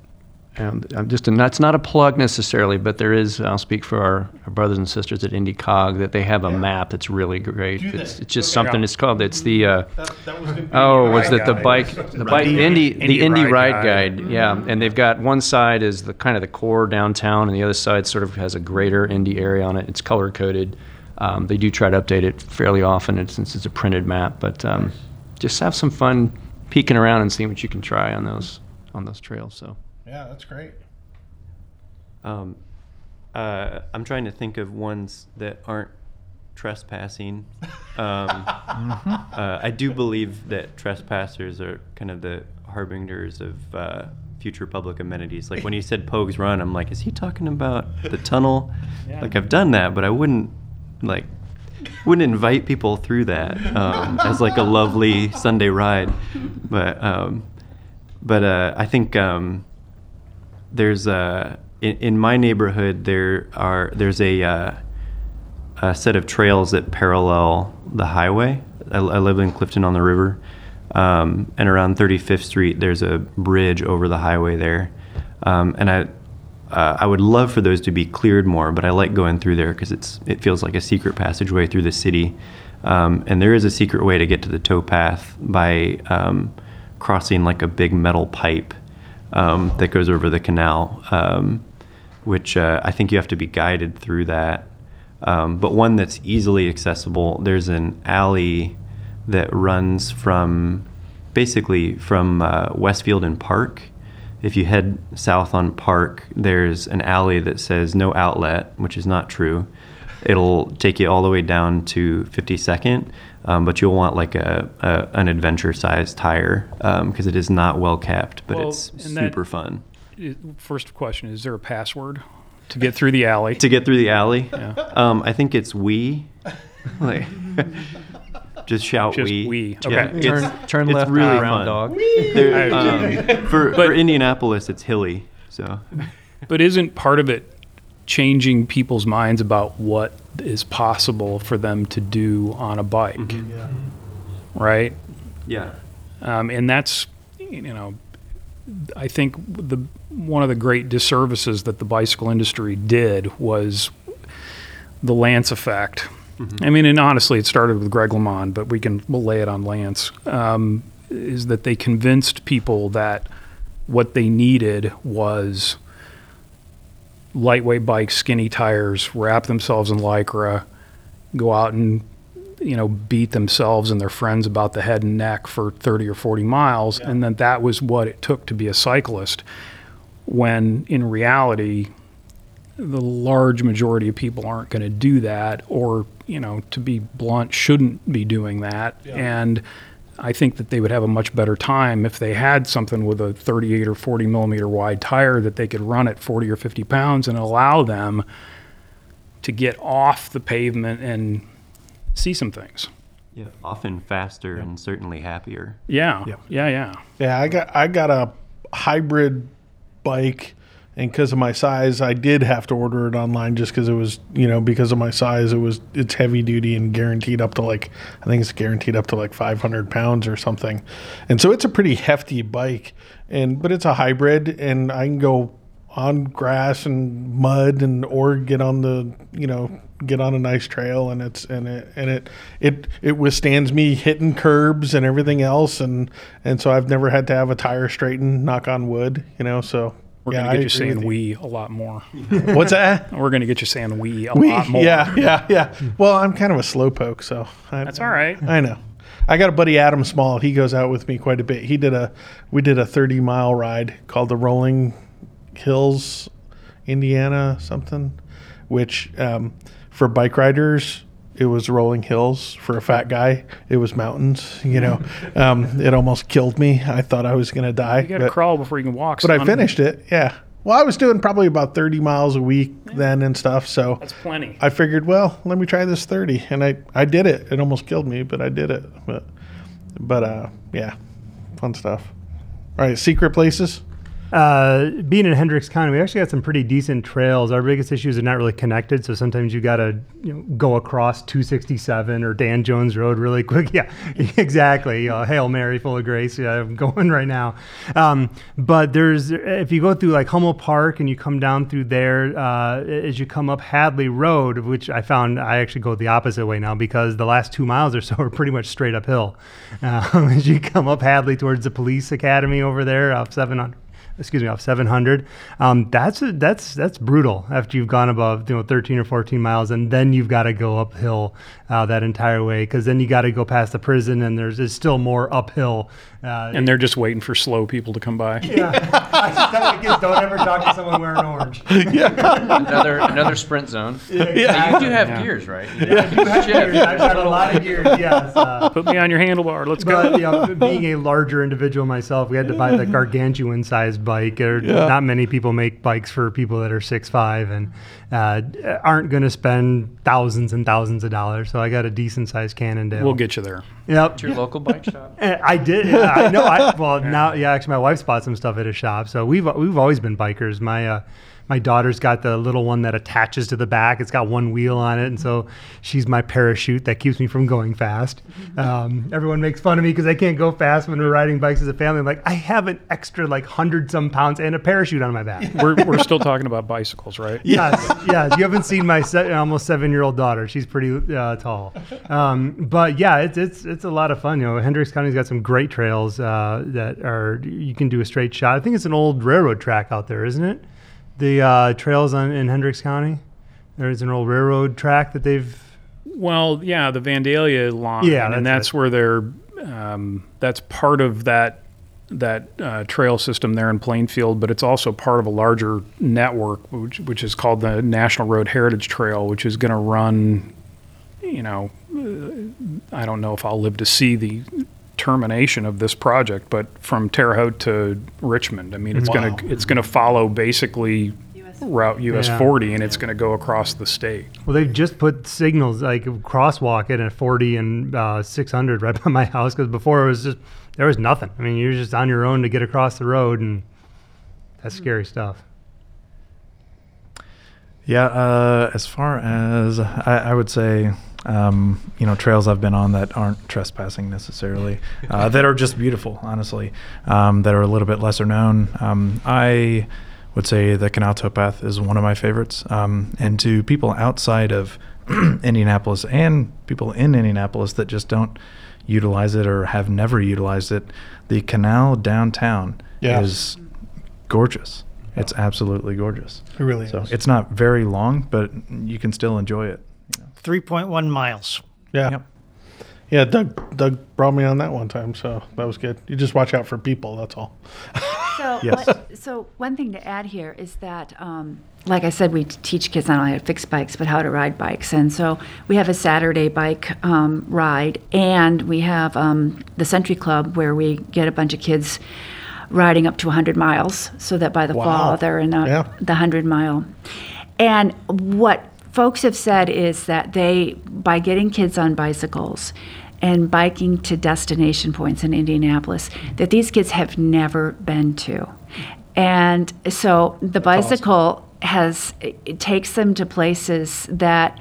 um, I'm just a, that's not a plug necessarily, but there is. I'll speak for our, our brothers and sisters at IndyCog that they have a map that's really great. Do they? It's, it's just Okay. something. It's called. It's the. Uh, That, that was gonna Oh, was Ride it the bike, the bike, Indy- Indy, the Indy Indy Ride Ride Guide. Guide, yeah. And they've got one side is the kind of the core downtown, and the other side sort of has a greater Indy area on it. It's color coded. Um, they do try to update it fairly often, and since it's a printed map. But um, just have some fun peeking around and seeing what you can try on those on those trails. So Yeah, that's great. Um, uh, I'm trying to think of ones that aren't trespassing. Um, uh, I do believe that trespassers are kind of the harbingers of uh, future public amenities. Like when he said Pogue's Run, I'm like, is he talking about the tunnel? Like I've done that, but I wouldn't like wouldn't invite people through that um, as like a lovely Sunday ride. But um, but uh, I think um, there's a in, in my neighborhood there are there's a uh, a set of trails that parallel the highway. I, I live in Clifton on the river, Um, and around 35th Street, there's a bridge over the highway there. Um, and I, uh, I would love for those to be cleared more, but I like going through there because it's it feels like a secret passageway through the city. Um, and there is a secret way to get to the towpath by um, crossing like a big metal pipe um, that goes over the canal, um, which uh, I think you have to be guided through that. Um, but one that's easily accessible. There's an alley that runs from basically from uh, Westfield and Park. If you head south on Park, there's an alley that says no outlet, which is not true. It'll take you all the way down to 52nd, um, but you'll want like a, a an adventure sized tire because it is not well kept, but Well, it's and that- super fun. I- First question: Is there a password to get through the alley? To get through the alley, um, I think it's we. like, just shout Just we. we, Yeah, okay. it's- Turn, turn it's left, really round fun. dog. There- um, for, for Indianapolis, it's hilly. So But isn't part of it changing people's minds about what is possible for them to do on a bike? Right? yeah, Um, and that's, you know, I think the one of the great disservices that the bicycle industry did was the Lance effect. I mean, and honestly, it started with Greg LeMond, but we can we'll lay it on Lance. Um, is that they convinced people that what they needed was lightweight bikes, skinny tires, wrap themselves in lycra, go out and you know beat themselves and their friends about the head and neck for 30 or 40 miles. And that that was what it took to be a cyclist when in reality the large majority of people aren't going to do that or you know to be blunt shouldn't be doing that. And I think that they would have a much better time if they had something with a 38 or 40 millimeter wide tire that they could run at 40 or 50 pounds and allow them to get off the pavement and see some things. yeah, often faster and certainly happier. Yeah, Yep. yeah, yeah. Yeah, I got I got a hybrid bike, and because of my size, I did have to order it online just because it was you know because of my size, it was it's heavy duty and guaranteed up to like I think it's guaranteed up to like 500 pounds or something, and so it's a pretty hefty bike, and but it's a hybrid, and I can go on grass and mud and or get on the you know get on a nice trail and it's and it and it it it withstands me hitting curbs and everything else and and so I've never had to have a tire straightened knock on wood you know so We're yeah, gonna I get you saying with we a lot more. what's that We're gonna get you saying we a we lot more. yeah yeah yeah well I'm kind of a slowpoke so I, That's all right. I know. I got a buddy Adam Small. He goes out with me quite a bit. He did a we did a 30 mile ride called the Rolling Hills, Indiana something, which um, for bike riders it was rolling hills. For a fat guy, it was mountains. You know, um, it almost killed me. I thought I was gonna die. You gotta crawl before you can walk. but I finished it. Yeah. Well, I was doing probably about 30 miles a week then and stuff. So That's plenty. I figured, well, let me try this 30, and I I did it. It almost killed me, but I did it. But but uh, yeah, fun stuff. All right, secret places. Uh, being in Hendricks County, we actually got some pretty decent trails. Our biggest issues are not really connected, so sometimes you got to you know, go across 267 or Dan Jones Road really quick. Yeah, exactly. Hail Mary, full of grace. Yeah, I'm going right now. Um, but there's if you go through like Hummel Park and you come down through there, uh, as you come up Hadley Road, which I found I actually go the opposite way now because the last two miles or so are pretty much straight uphill. Um, as you come up Hadley towards the police academy over there, off 700 excuse me, off 700. Um, that's a, that's that's brutal after you've gone above you know 13 or 14 miles, and then you've got to go uphill uh, that entire way because then you got to go past the prison, and there's, there's still more uphill. Uh, And they're just waiting for slow people to come by. yeah, I just tell my kids don't ever talk to someone wearing orange. yeah. another another sprint zone. Yeah, You do have Yeah. gears, right? I do have gears. I've got a lot of gears. Yes. Uh, Put me on your handlebar. Let's But go. you know, being a larger individual myself, we had to buy the gargantuan sized bike. There, Not many people make bikes for people that are six five and uh, aren't going to spend thousands and thousands of dollars. So I got a decent sized Cannondale. We'll get you there. Yep. To your local bike shop. Eh, I did. Yeah, I know. I, well, now, yeah. Actually, my wife's bought some stuff at a shop, so we've we've always been bikers. My uh, my daughter's got the little one that attaches to the back. It's got one wheel on it, and so she's my parachute that keeps me from going fast. Um, everyone makes fun of me because I can't go fast when we're riding bikes as a family. I'm like, I have an extra like hundred some pounds and a parachute on my back. We're, we're still talking about bicycles, right? Yes, yes. You haven't seen my se- almost seven-year-old daughter. She's pretty uh, tall, um, but yeah, it's it's it's a lot of fun. You know, Hendricks County's got some great trails uh, that are you can do a straight shot. I think it's an old railroad track out there, isn't it? The uh, trails on, in Hendricks County. There's an old railroad track that they've. Well, yeah, the Vandalia line, Yeah, and that's that's where they're. Um, that's part of that that uh, trail system there in Plainfield, but it's also part of a larger network, which which is called the National Road Heritage Trail, which is going to run. You know, uh, I don't know if I'll live to see the termination of this project, but from Terre Haute to Richmond, I mean, it's Wow. going to it's going to follow basically route US Yeah. 40, and it's going to go across the state. Well, they've just put signals like crosswalk it at 40 and uh, 600 right by my house because before it was just there was nothing. I mean, you're just on your own to get across the road, and that's scary stuff. Yeah, uh, as far as I, I would say, um, you know, trails I've been on that aren't trespassing necessarily, uh, that are just beautiful, honestly, um, that are a little bit lesser known. Um, I would say the Canal Towpath is one of my favorites. Um, and to people outside of Indianapolis and people in Indianapolis that just don't utilize it or have never utilized it, the canal downtown Yeah. is gorgeous. It's absolutely gorgeous. It really So is. it's not very long, but you can still enjoy it. 3.1 miles. Yeah. Yep. Yeah, Doug Doug brought me on that one time, so that was good. You just watch out for people, that's all. So, Yes. what, so one thing to add here is that, um, like I said, we teach kids not only how to fix bikes, but how to ride bikes. And so we have a Saturday bike um, ride, and we have um, the Century Club where we get a bunch of kids riding up to 100 miles, so that by the Wow. fall they're in the, Yeah. the 100 mile. And what folks have said is that they, by getting kids on bicycles and biking to destination points in Indianapolis, that these kids have never been to. And so the bicycle has, it takes them to places that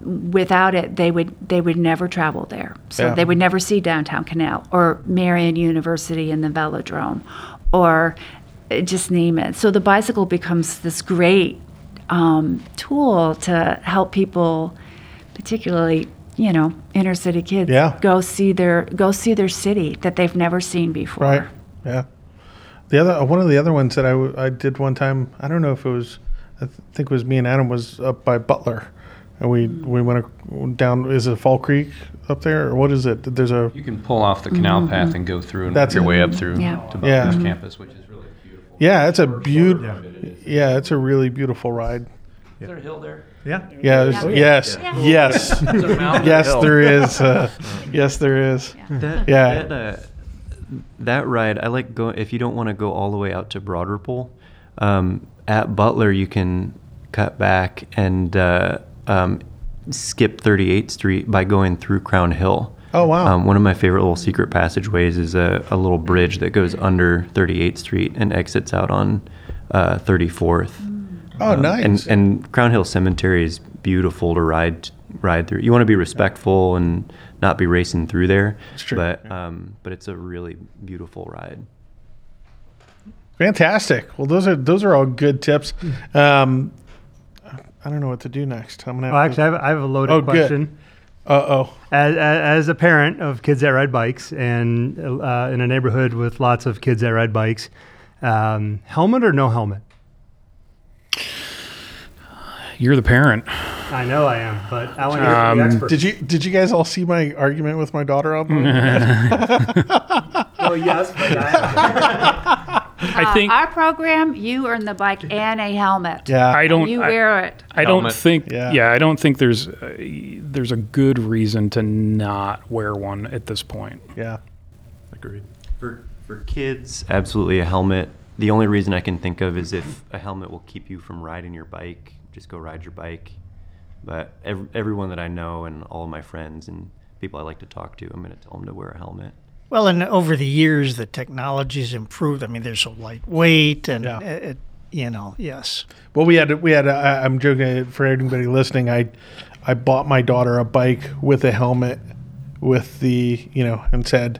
without it they would they would never travel there so Yeah. they would never see downtown canal or marian university and the velodrome or uh, just name it so the bicycle becomes this great um, tool to help people particularly you know inner city kids Yeah. go see their go see their city that they've never seen before Right. Yeah. The other uh, one of the other ones that I, w- I did one time, I don't know if it was, I th- think it was me and Adam was up by Butler, and we mm. we went ac- down. Is it Fall Creek up there, or what is it? There's a You can pull off the canal mm-hmm. path and go through and That's your it. way up through Yeah. to Yeah. Butler's mm-hmm. campus, which is really beautiful. Yeah, it's a beautiful. Yeah, it's a really beautiful ride. Is there a hill there? Yeah. Yeah, there's, yes, yes, yes, there is. Uh, yes, there is. That, Yeah. That, uh, that ride, I like going. If you don't want to go all the way out to Broad Ripple, um, at Butler you can cut back and uh, um, skip 38th Street by going through Crown Hill. Oh, wow. Um, one of my favorite little secret passageways is a, a little bridge that goes under 38th Street and exits out on uh, 34th. Oh, Um, nice. And, and Crown Hill Cemetery is beautiful to ride ride through. You want to be respectful and not be racing through there. true. But um, but it's a really beautiful ride. Fantastic. Well, those are those are all good tips. Um, I don't know what to do next. I'm gonna. Well, Have actually, I have, I have a loaded Oh, good. question. Uh oh. As, as a parent of kids that ride bikes and uh, in a neighborhood with lots of kids that ride bikes, um, helmet or no helmet? You're the parent. I know I am, but I want to hear from the Um, expert. Did you did you guys all see my argument with my daughter on? Oh yes, but I, I think Uh, our program you earn the bike and a helmet yeah. I don't. you I, wear it I don't Helmet. think. Yeah. Yeah. I don't think there's uh, there's a good reason to not wear one at this point. yeah. Agreed. For for kids, absolutely a helmet. The only reason I can think of is if a helmet will keep you from riding your bike, just go ride your bike. But ev- everyone that I know and all of my friends and people I like to talk to, I'm going to tell them to wear a helmet. Well, and over the years, the technology's improved. I mean, they're so lightweight, and Yeah. it, you know, yes. Well, we had we had. Uh, I'm joking for anybody listening. I I bought my daughter a bike with a helmet, with the you know, and said,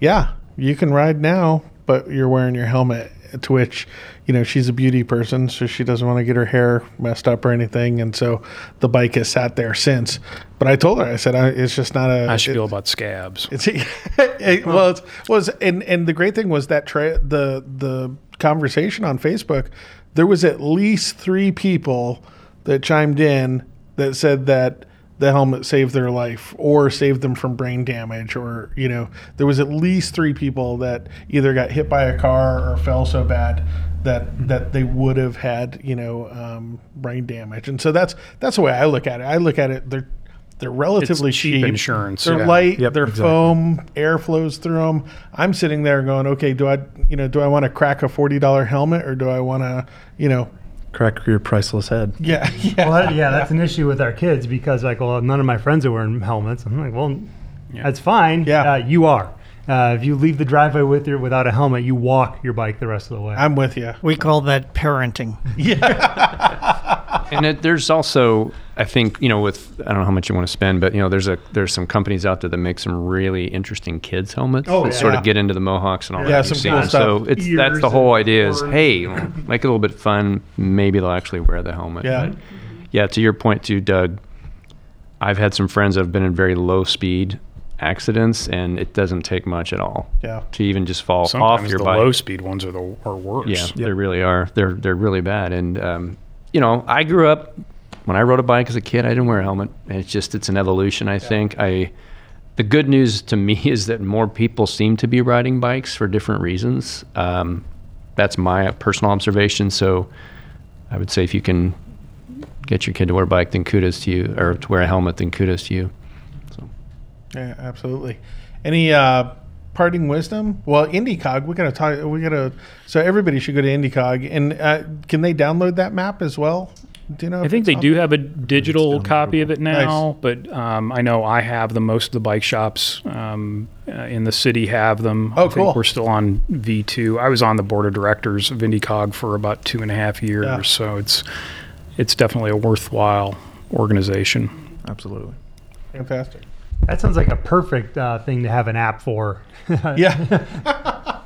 "Yeah, you can ride now, but you're wearing your helmet." To which, you know, she's a beauty person, so she doesn't want to get her hair messed up or anything, and so the bike has sat there since. But I told her, I said, I, "It's just not a." I should it- feel about scabs. it's it, well, it was and and the great thing was that tra- the the conversation on Facebook, there was at least three people that chimed in that said that the helmet saved their life or saved them from brain damage or you know there was at least three people that either got hit by a car or fell so bad that that they would have had you know um, brain damage and so that's that's the way I look at it I look at it they're they're relatively cheap insurance, They're yeah. light. Yep, they're exactly. foam. Air flows through them. I'm sitting there going, okay, do I, you know, do I want to crack a forty dollar helmet or do I want to, you know, Crack your priceless head. yeah, yeah, Well, that, yeah, that's an issue with our kids because, like, well, none of my friends are wearing helmets. I'm like, well, that's fine. Yeah. uh, you are. Uh, if you leave the driveway with your without a helmet, you walk your bike the rest of the way. I'm with you. We call that parenting. Yeah. and it, there's also i think you know with i don't know how much you want to spend but you know there's a there's some companies out there that make some really interesting kids helmets Oh, that sort of get into the mohawks and all Yeah, that some cool stuff. so it's that's the whole and idea is hey make it a little bit fun maybe they'll actually wear the helmet Yeah. But yeah to your point too doug i've had some friends that have been in very low speed accidents and it doesn't take much at all Yeah. to even just fall off Sometimes your the bike low speed ones are the are worse. yeah, they really are. They're they're really bad. And um, you know, I grew up when I rode a bike as a kid. I didn't wear a helmet. And It's just it's an evolution. I think. I the good news to me is that more people seem to be riding bikes for different reasons. Um, that's my personal observation. So I would say if you can get your kid to wear a bike, then kudos to you, or to wear a helmet, then kudos to you. Yeah, absolutely. Any uh, parting wisdom? Well, IndyCog, we gotta talk. We gotta. So everybody should go to IndyCog, and uh, can they download that map as well? Do you know? I think they on- do have a digital copy of it now, Nice. but um, I know I have them. Most of the bike shops um, uh, in the city have them. Oh, I think cool. We're still on V2. I was on the board of directors of IndyCog for about two and a half years, Yeah. so it's it's definitely a worthwhile organization. Absolutely. Fantastic. That sounds like a perfect uh, thing to have an app for. Yeah.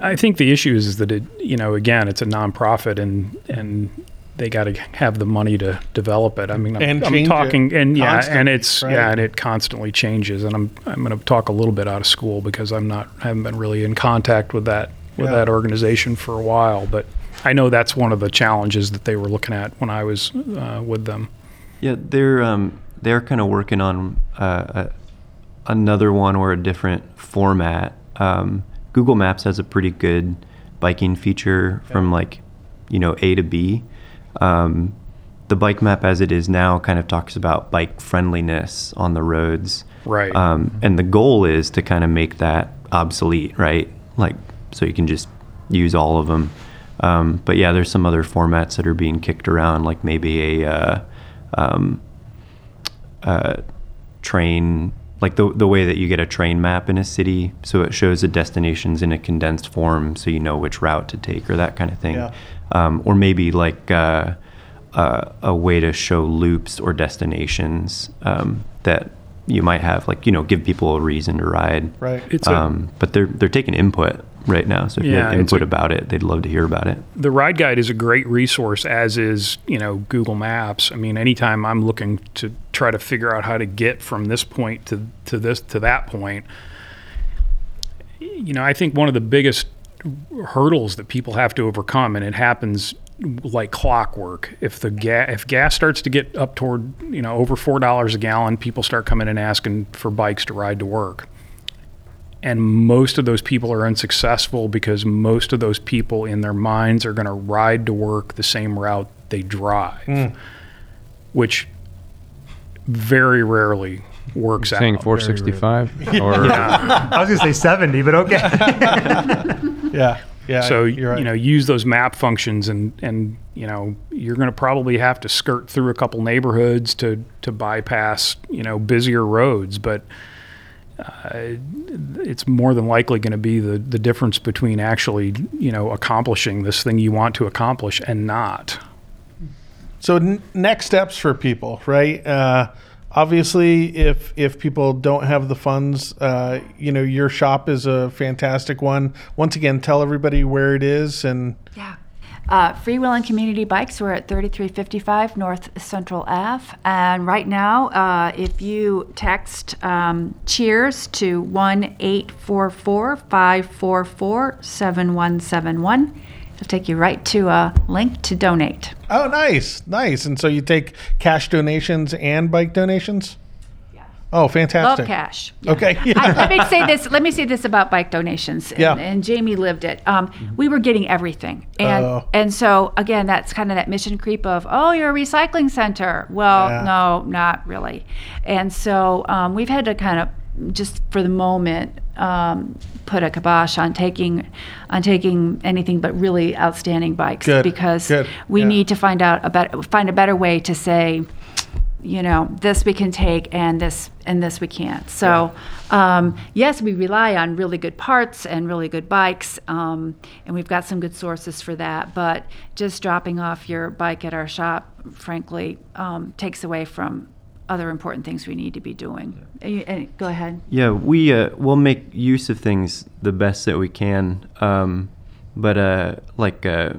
I think the issue is, is that it, you know, again, it's a nonprofit and and they got to have the money to develop it. I mean, I'm, And I'm talking, and yeah, and it's right? yeah, and it constantly changes. And I'm I'm going to talk a little bit out of school because I'm not I haven't been really in contact with that with Yeah. that organization for a while, but I know that's one of the challenges that they were looking at when I was uh, with them. Yeah, they're um, they're kind of working on uh, a, another one or a different format. Um, Google Maps has a pretty good biking feature from like you know A to B. Um, the bike map as it is now kind of talks about bike friendliness on the roads. Right. Um, and the goal is to kind of make that obsolete, right? Like, so you can just use all of them. Um, but yeah, there's some other formats that are being kicked around, like maybe a uh, um, uh, train, like the the way that you get a train map in a city, so it shows the destinations in a condensed form, so you know which route to take or that kind of thing. Yeah. Um, or maybe like uh, uh, a way to show loops or destinations um, that you might have, like you know, give people a reason to ride. Right. It's a- um, but they're they're taking input right now, so if you Yeah, have input a- about it, they'd love to hear about it. the ride guide is a great resource as is you know google maps. I mean anytime i'm looking to try to figure out how to get from this point to, to this to that point you know i think one of the biggest hurdles that people have to overcome and it happens like clockwork. If the gas if gas starts to get up toward you know over four dollars a gallon people start coming and asking for bikes to ride to work and most of those people are unsuccessful because most of those people in their minds are going to ride to work the same route they drive hmm. which very rarely works out Saying 465 or I was going to say 70, but okay. Yeah. Yeah. so you're right. you know use those map functions and and you know you're going to probably have to skirt through a couple neighborhoods to to bypass you know busier roads but uh, it's more than likely going to be the, the difference between actually, you know, accomplishing this thing you want to accomplish and not. So n- next steps for people, right? Uh, obviously, if if people don't have the funds, uh, you know, your shop is a fantastic one. Once again, tell everybody where it is and Yeah. Uh, Freewheeling Community Bikes, we're at 3355 North Central Ave. And right now, uh, if you text um, Cheers to 1 844 544 7171, it'll take you right to a link to donate. oh, nice, nice. And so you take cash donations and bike donations. Oh, fantastic! Love cash. Yeah. Okay. I, let me say this. Let me say this about bike donations. And, Yeah. and Jamey lived it. Um, we were getting everything, and Oh. and so again, that's kind of that mission creep of oh, you're a recycling center. Well, Yeah. no, not really. And so um, we've had to kind of just for the moment um, put a kibosh on taking on taking anything but really outstanding bikes Good, because good, we yeah. need to find out a better find a better way to say you know this we can take and this and this we can't. So um, yes we rely on really good parts and really good bikes um, and we've got some good sources for that but just dropping off your bike at our shop frankly um, takes away from other important things we need to be doing. You- uh, go ahead. Yeah, we uh, we'll make use of things the best that we can. Um, but uh, like uh,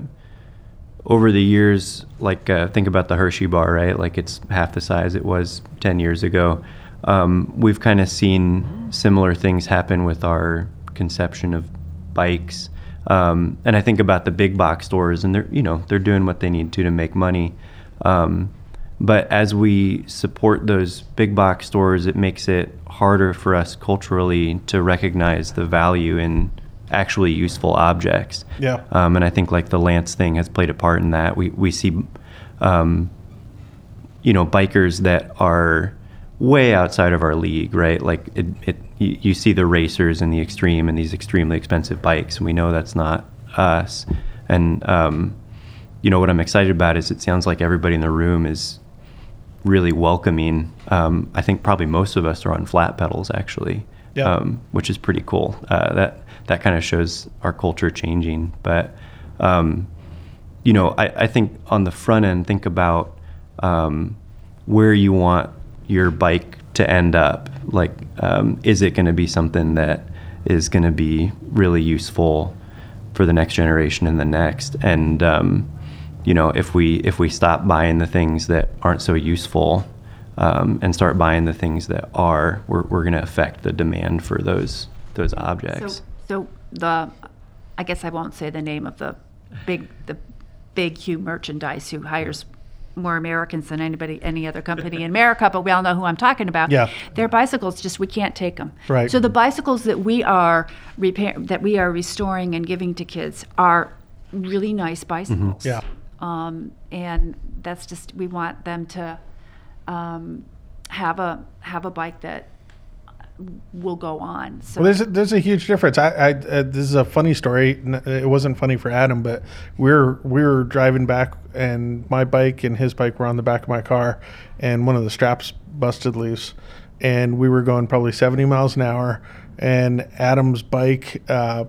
over the years, like uh, think about the Hershey bar, right? Like it's half the size it was ten years ago. Um, we've kind of seen similar things happen with our conception of bikes. Um, and I think about the big box stores, and they're you know they're doing what they need to to make money. Um, but as we support those big box stores, it makes it harder for us culturally to recognize the value in actually useful objects. Yeah. Um, and I think like the Lance thing has played a part in that. We we see, um, you know, bikers that are way outside of our league, right? Like it, it you, you see the racers and the extreme and these extremely expensive bikes, and we know that's not us. And um, you know what I'm excited about is it sounds like everybody in the room is really welcoming. Um, I think probably most of us are on flat pedals actually, Yeah. um, which is pretty cool. Uh, that that kind of shows our culture changing. But um, you know, I, I think on the front end, think about um, where you want your bike to end up. Like, um, is it going to be something that is going to be really useful for the next generation and the next? And um, you know, if we if we stop buying the things that aren't so useful um, and start buying the things that are, we're, we're going to affect the demand for those those objects. So, so the, I guess I won't say the name of the big, the big Hugh merchandise who hires more Americans than anybody, any other company in America, but we all know who I'm talking about. Yeah. Their bicycles, just we can't take them. Right. So the bicycles that we are repair, that we are restoring and giving to kids are really nice bicycles. Yeah. Um, and that's just we want them to um, have a have a bike that will go on. So Well, there's a, there's a huge difference. I, I uh, this is a funny story. It wasn't funny for Adam, but we were we were driving back, and my bike and his bike were on the back of my car, and one of the straps busted loose, and we were going probably 70 miles an hour, and Adam's bike uh,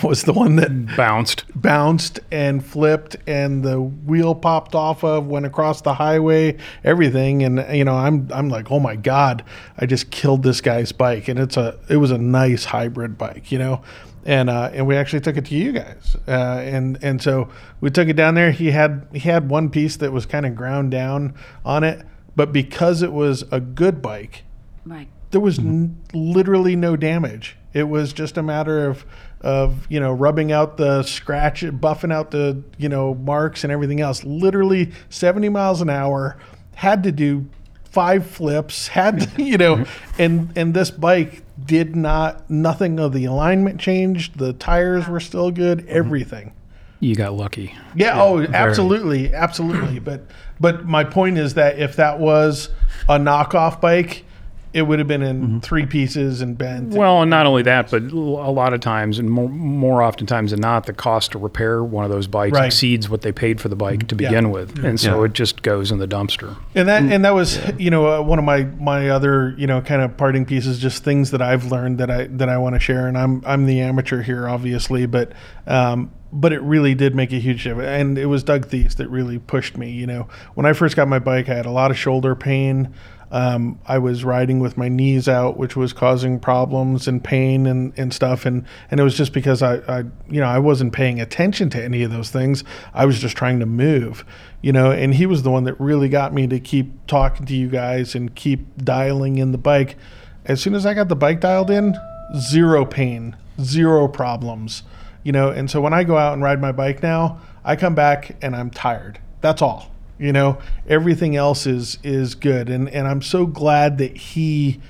was the one that Bounced. bounced and flipped and the wheel popped off of went across the highway everything. And you know i'm i'm like oh my god i just killed this guy's bike. And it's a it was a nice hybrid bike you know? And uh, and we actually took it to you guys. Uh, and and so we took it down there. He had he had one piece that was kind of ground down on it. But because it was a good bike right. there was n- literally no damage. It was just a matter of of you know rubbing out the scratch, buffing out the you know marks and everything else. Literally 70 miles an hour. Had to do five flips. Had to, you know, mm-hmm. and and this bike did not. Nothing of the alignment changed. The tires were still good. Mm-hmm. Everything. You got lucky. Yeah, oh, absolutely, absolutely. But but my point is that if that was a knockoff bike, it would have been in three pieces and bent. Well, and not only that, but a lot of times, and more, more oftentimes than not, the cost to repair one of those bikes Right. exceeds what they paid for the bike to Yeah. begin with, and so Yeah. it just goes in the dumpster. and that and that was you know uh, one of my my other you know kind of parting pieces just things that I've learned that I that I want to share and I'm I'm the amateur here obviously but um but it really did make a huge difference and it was Doug Thies that really pushed me you know when I first got my bike I had a lot of shoulder pain um, I was riding with my knees out, which was causing problems and pain and, and stuff. And, and it was just because I, I, you know, I wasn't paying attention to any of those things. I was just trying to move, you know, and he was the one that really got me to keep talking to you guys and keep dialing in the bike. As soon as I got the bike dialed in, zero pain, zero problems, you know. And so when I go out and ride my bike now, I come back and I'm tired. That's all you know everything else is is good and and i'm so glad that he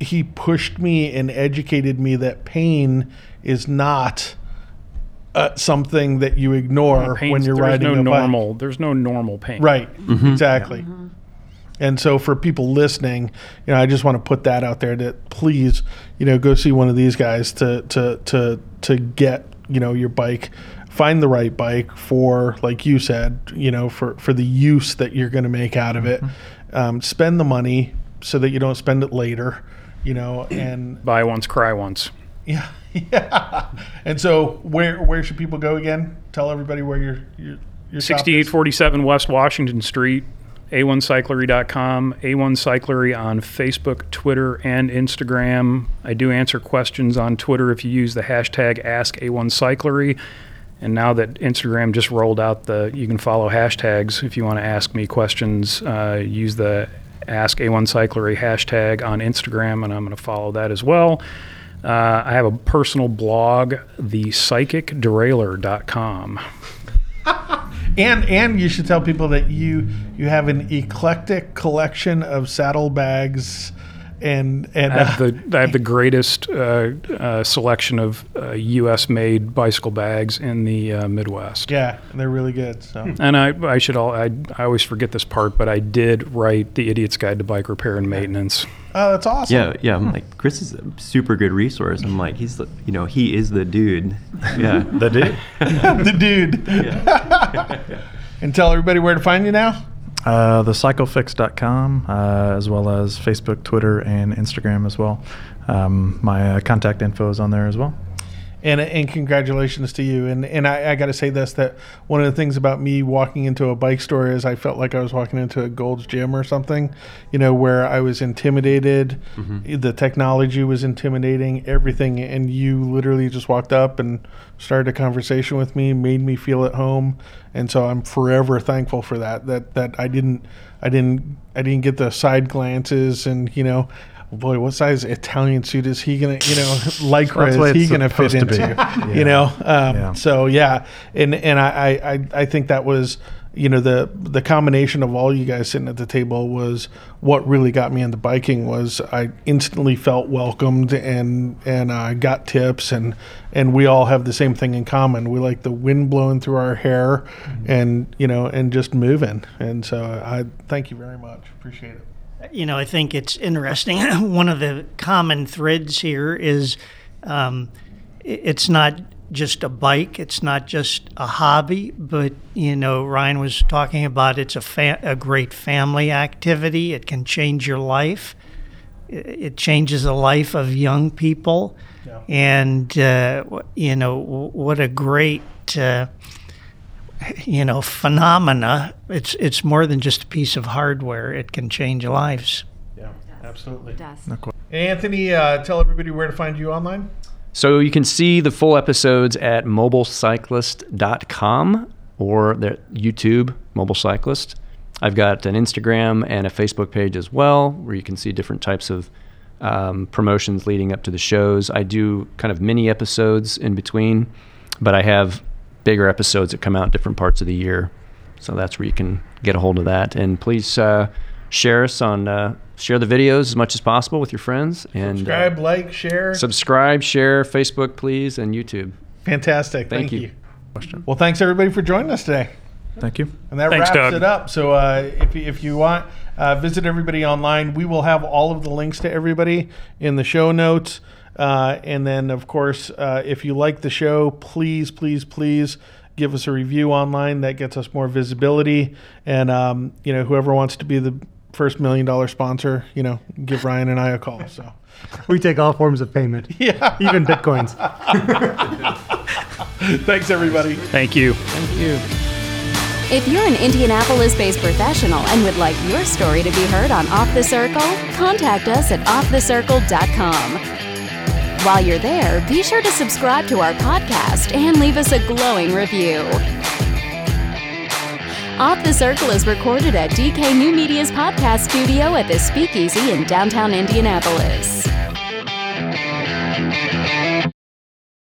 he pushed me and educated me that pain is not uh, something that you ignore Pain's- when you're there's riding no a bike. normal. There's no normal pain. Right. Exactly. And so for people listening, you know, I just want to put that out there that please, you know, go see one of these guys to to to to get, you know, your bike find the right bike for like you said, you know, for for the use that you're going to make out of it. Um, spend the money so that you don't spend it later, you know, and Buy once, cry once. yeah, yeah. And so where where should people go again? Tell everybody where you're, your shop is. 6847 West Washington Street, a1cyclery.com, A1 Cyclery on Facebook, Twitter, and Instagram. I do answer questions on Twitter if you use the hashtag AskA1Cyclery. And now that Instagram just rolled out the, you can follow hashtags if you want to ask me questions. Uh, use the Ask A1 Cyclery hashtag on Instagram, and I'm going to follow that as well. Uh, I have a personal blog, thepsychicderailer.com. And and you should tell people that you you have an eclectic collection of saddlebags and and I have uh, the I have the greatest uh, uh, selection of uh, U.S. made bicycle bags in the uh, Midwest. yeah, and they're really good. So And I, I should all I, I always forget this part, but I did write the Idiot's Guide to Bike Repair and Maintenance. oh, that's awesome. Yeah, yeah. I'm like, Chris is a super good resource. I'm like, he's the, you know, he is the dude. Yeah. The dude. the dude. and tell everybody where to find you now. Uh, thecyclefix.com, uh, as well as Facebook, Twitter, and Instagram as well. Um, my uh, contact info is on there as well. And, and congratulations to you. And and I, I got to say this that one of the things about me walking into a bike store is I felt like I was walking into a Gold's Gym or something, you know, where I was intimidated. Mm-hmm. The technology was intimidating, everything. And you literally just walked up and started a conversation with me, made me feel at home. And so I'm forever thankful for that. That that I didn't I didn't I didn't get the side glances and you know. Boy, what size Italian suit is he gonna, you know, lycra That's the way is he gonna fit into? be. You know, um, Yeah. so yeah, and and I, I I- think that was you know the the combination of all you guys sitting at the table was what really got me into biking was I instantly felt welcomed and and I got tips and and we all have the same thing in common. We like the wind blowing through our hair and you know and just moving. And so I thank you very much. Appreciate it. You know, I think it's interesting. One of the common threads here is um, it's not just a bike, it's not just a hobby, but you know, Ryan was talking about it's a fa- a great family activity. It can change your life. It changes the life of young people, and uh, you know, what a great. Uh, you know phenomena it's it's more than just a piece of hardware it can change lives Yeah, absolutely. does. Anthony, uh, tell everybody where to find you online. So you can see the full episodes at mobilecyclist.com or the YouTube, Mobile Cyclist. I've got an Instagram and a Facebook page as well where you can see different types of um, promotions leading up to the shows. I do kind of mini episodes in between, but I have bigger episodes that come out in different parts of the year. So that's where you can get a hold of that. And please uh, share us on, uh, share the videos as much as possible with your friends. And uh, Subscribe, like, share. subscribe, share, Facebook, please, and YouTube. Fantastic. Thank Thank, you. you. Well, thanks everybody for joining us today. Thank you. And that Thanks, wraps Doug. it up. So uh, if, you- if you want, uh, visit everybody online. We will have all of the links to everybody in the show notes. Uh, and then, of course, uh, if you like the show, please, please, please give us a review online. That gets us more visibility. And, um, you know, whoever wants to be the first million dollar sponsor, you know, give Ryan and I a call. So, We take all forms of payment, yeah. even bitcoins. Thanks, everybody. Thank you. Thank you. If you're an Indianapolis based professional and would like your story to be heard on Off the Circle, contact us at offthecircle.com. While you're there, be sure to subscribe to our podcast and leave us a glowing review. Off the Circle is recorded at DK New Media's podcast studio at the Speakeasy in downtown Indianapolis.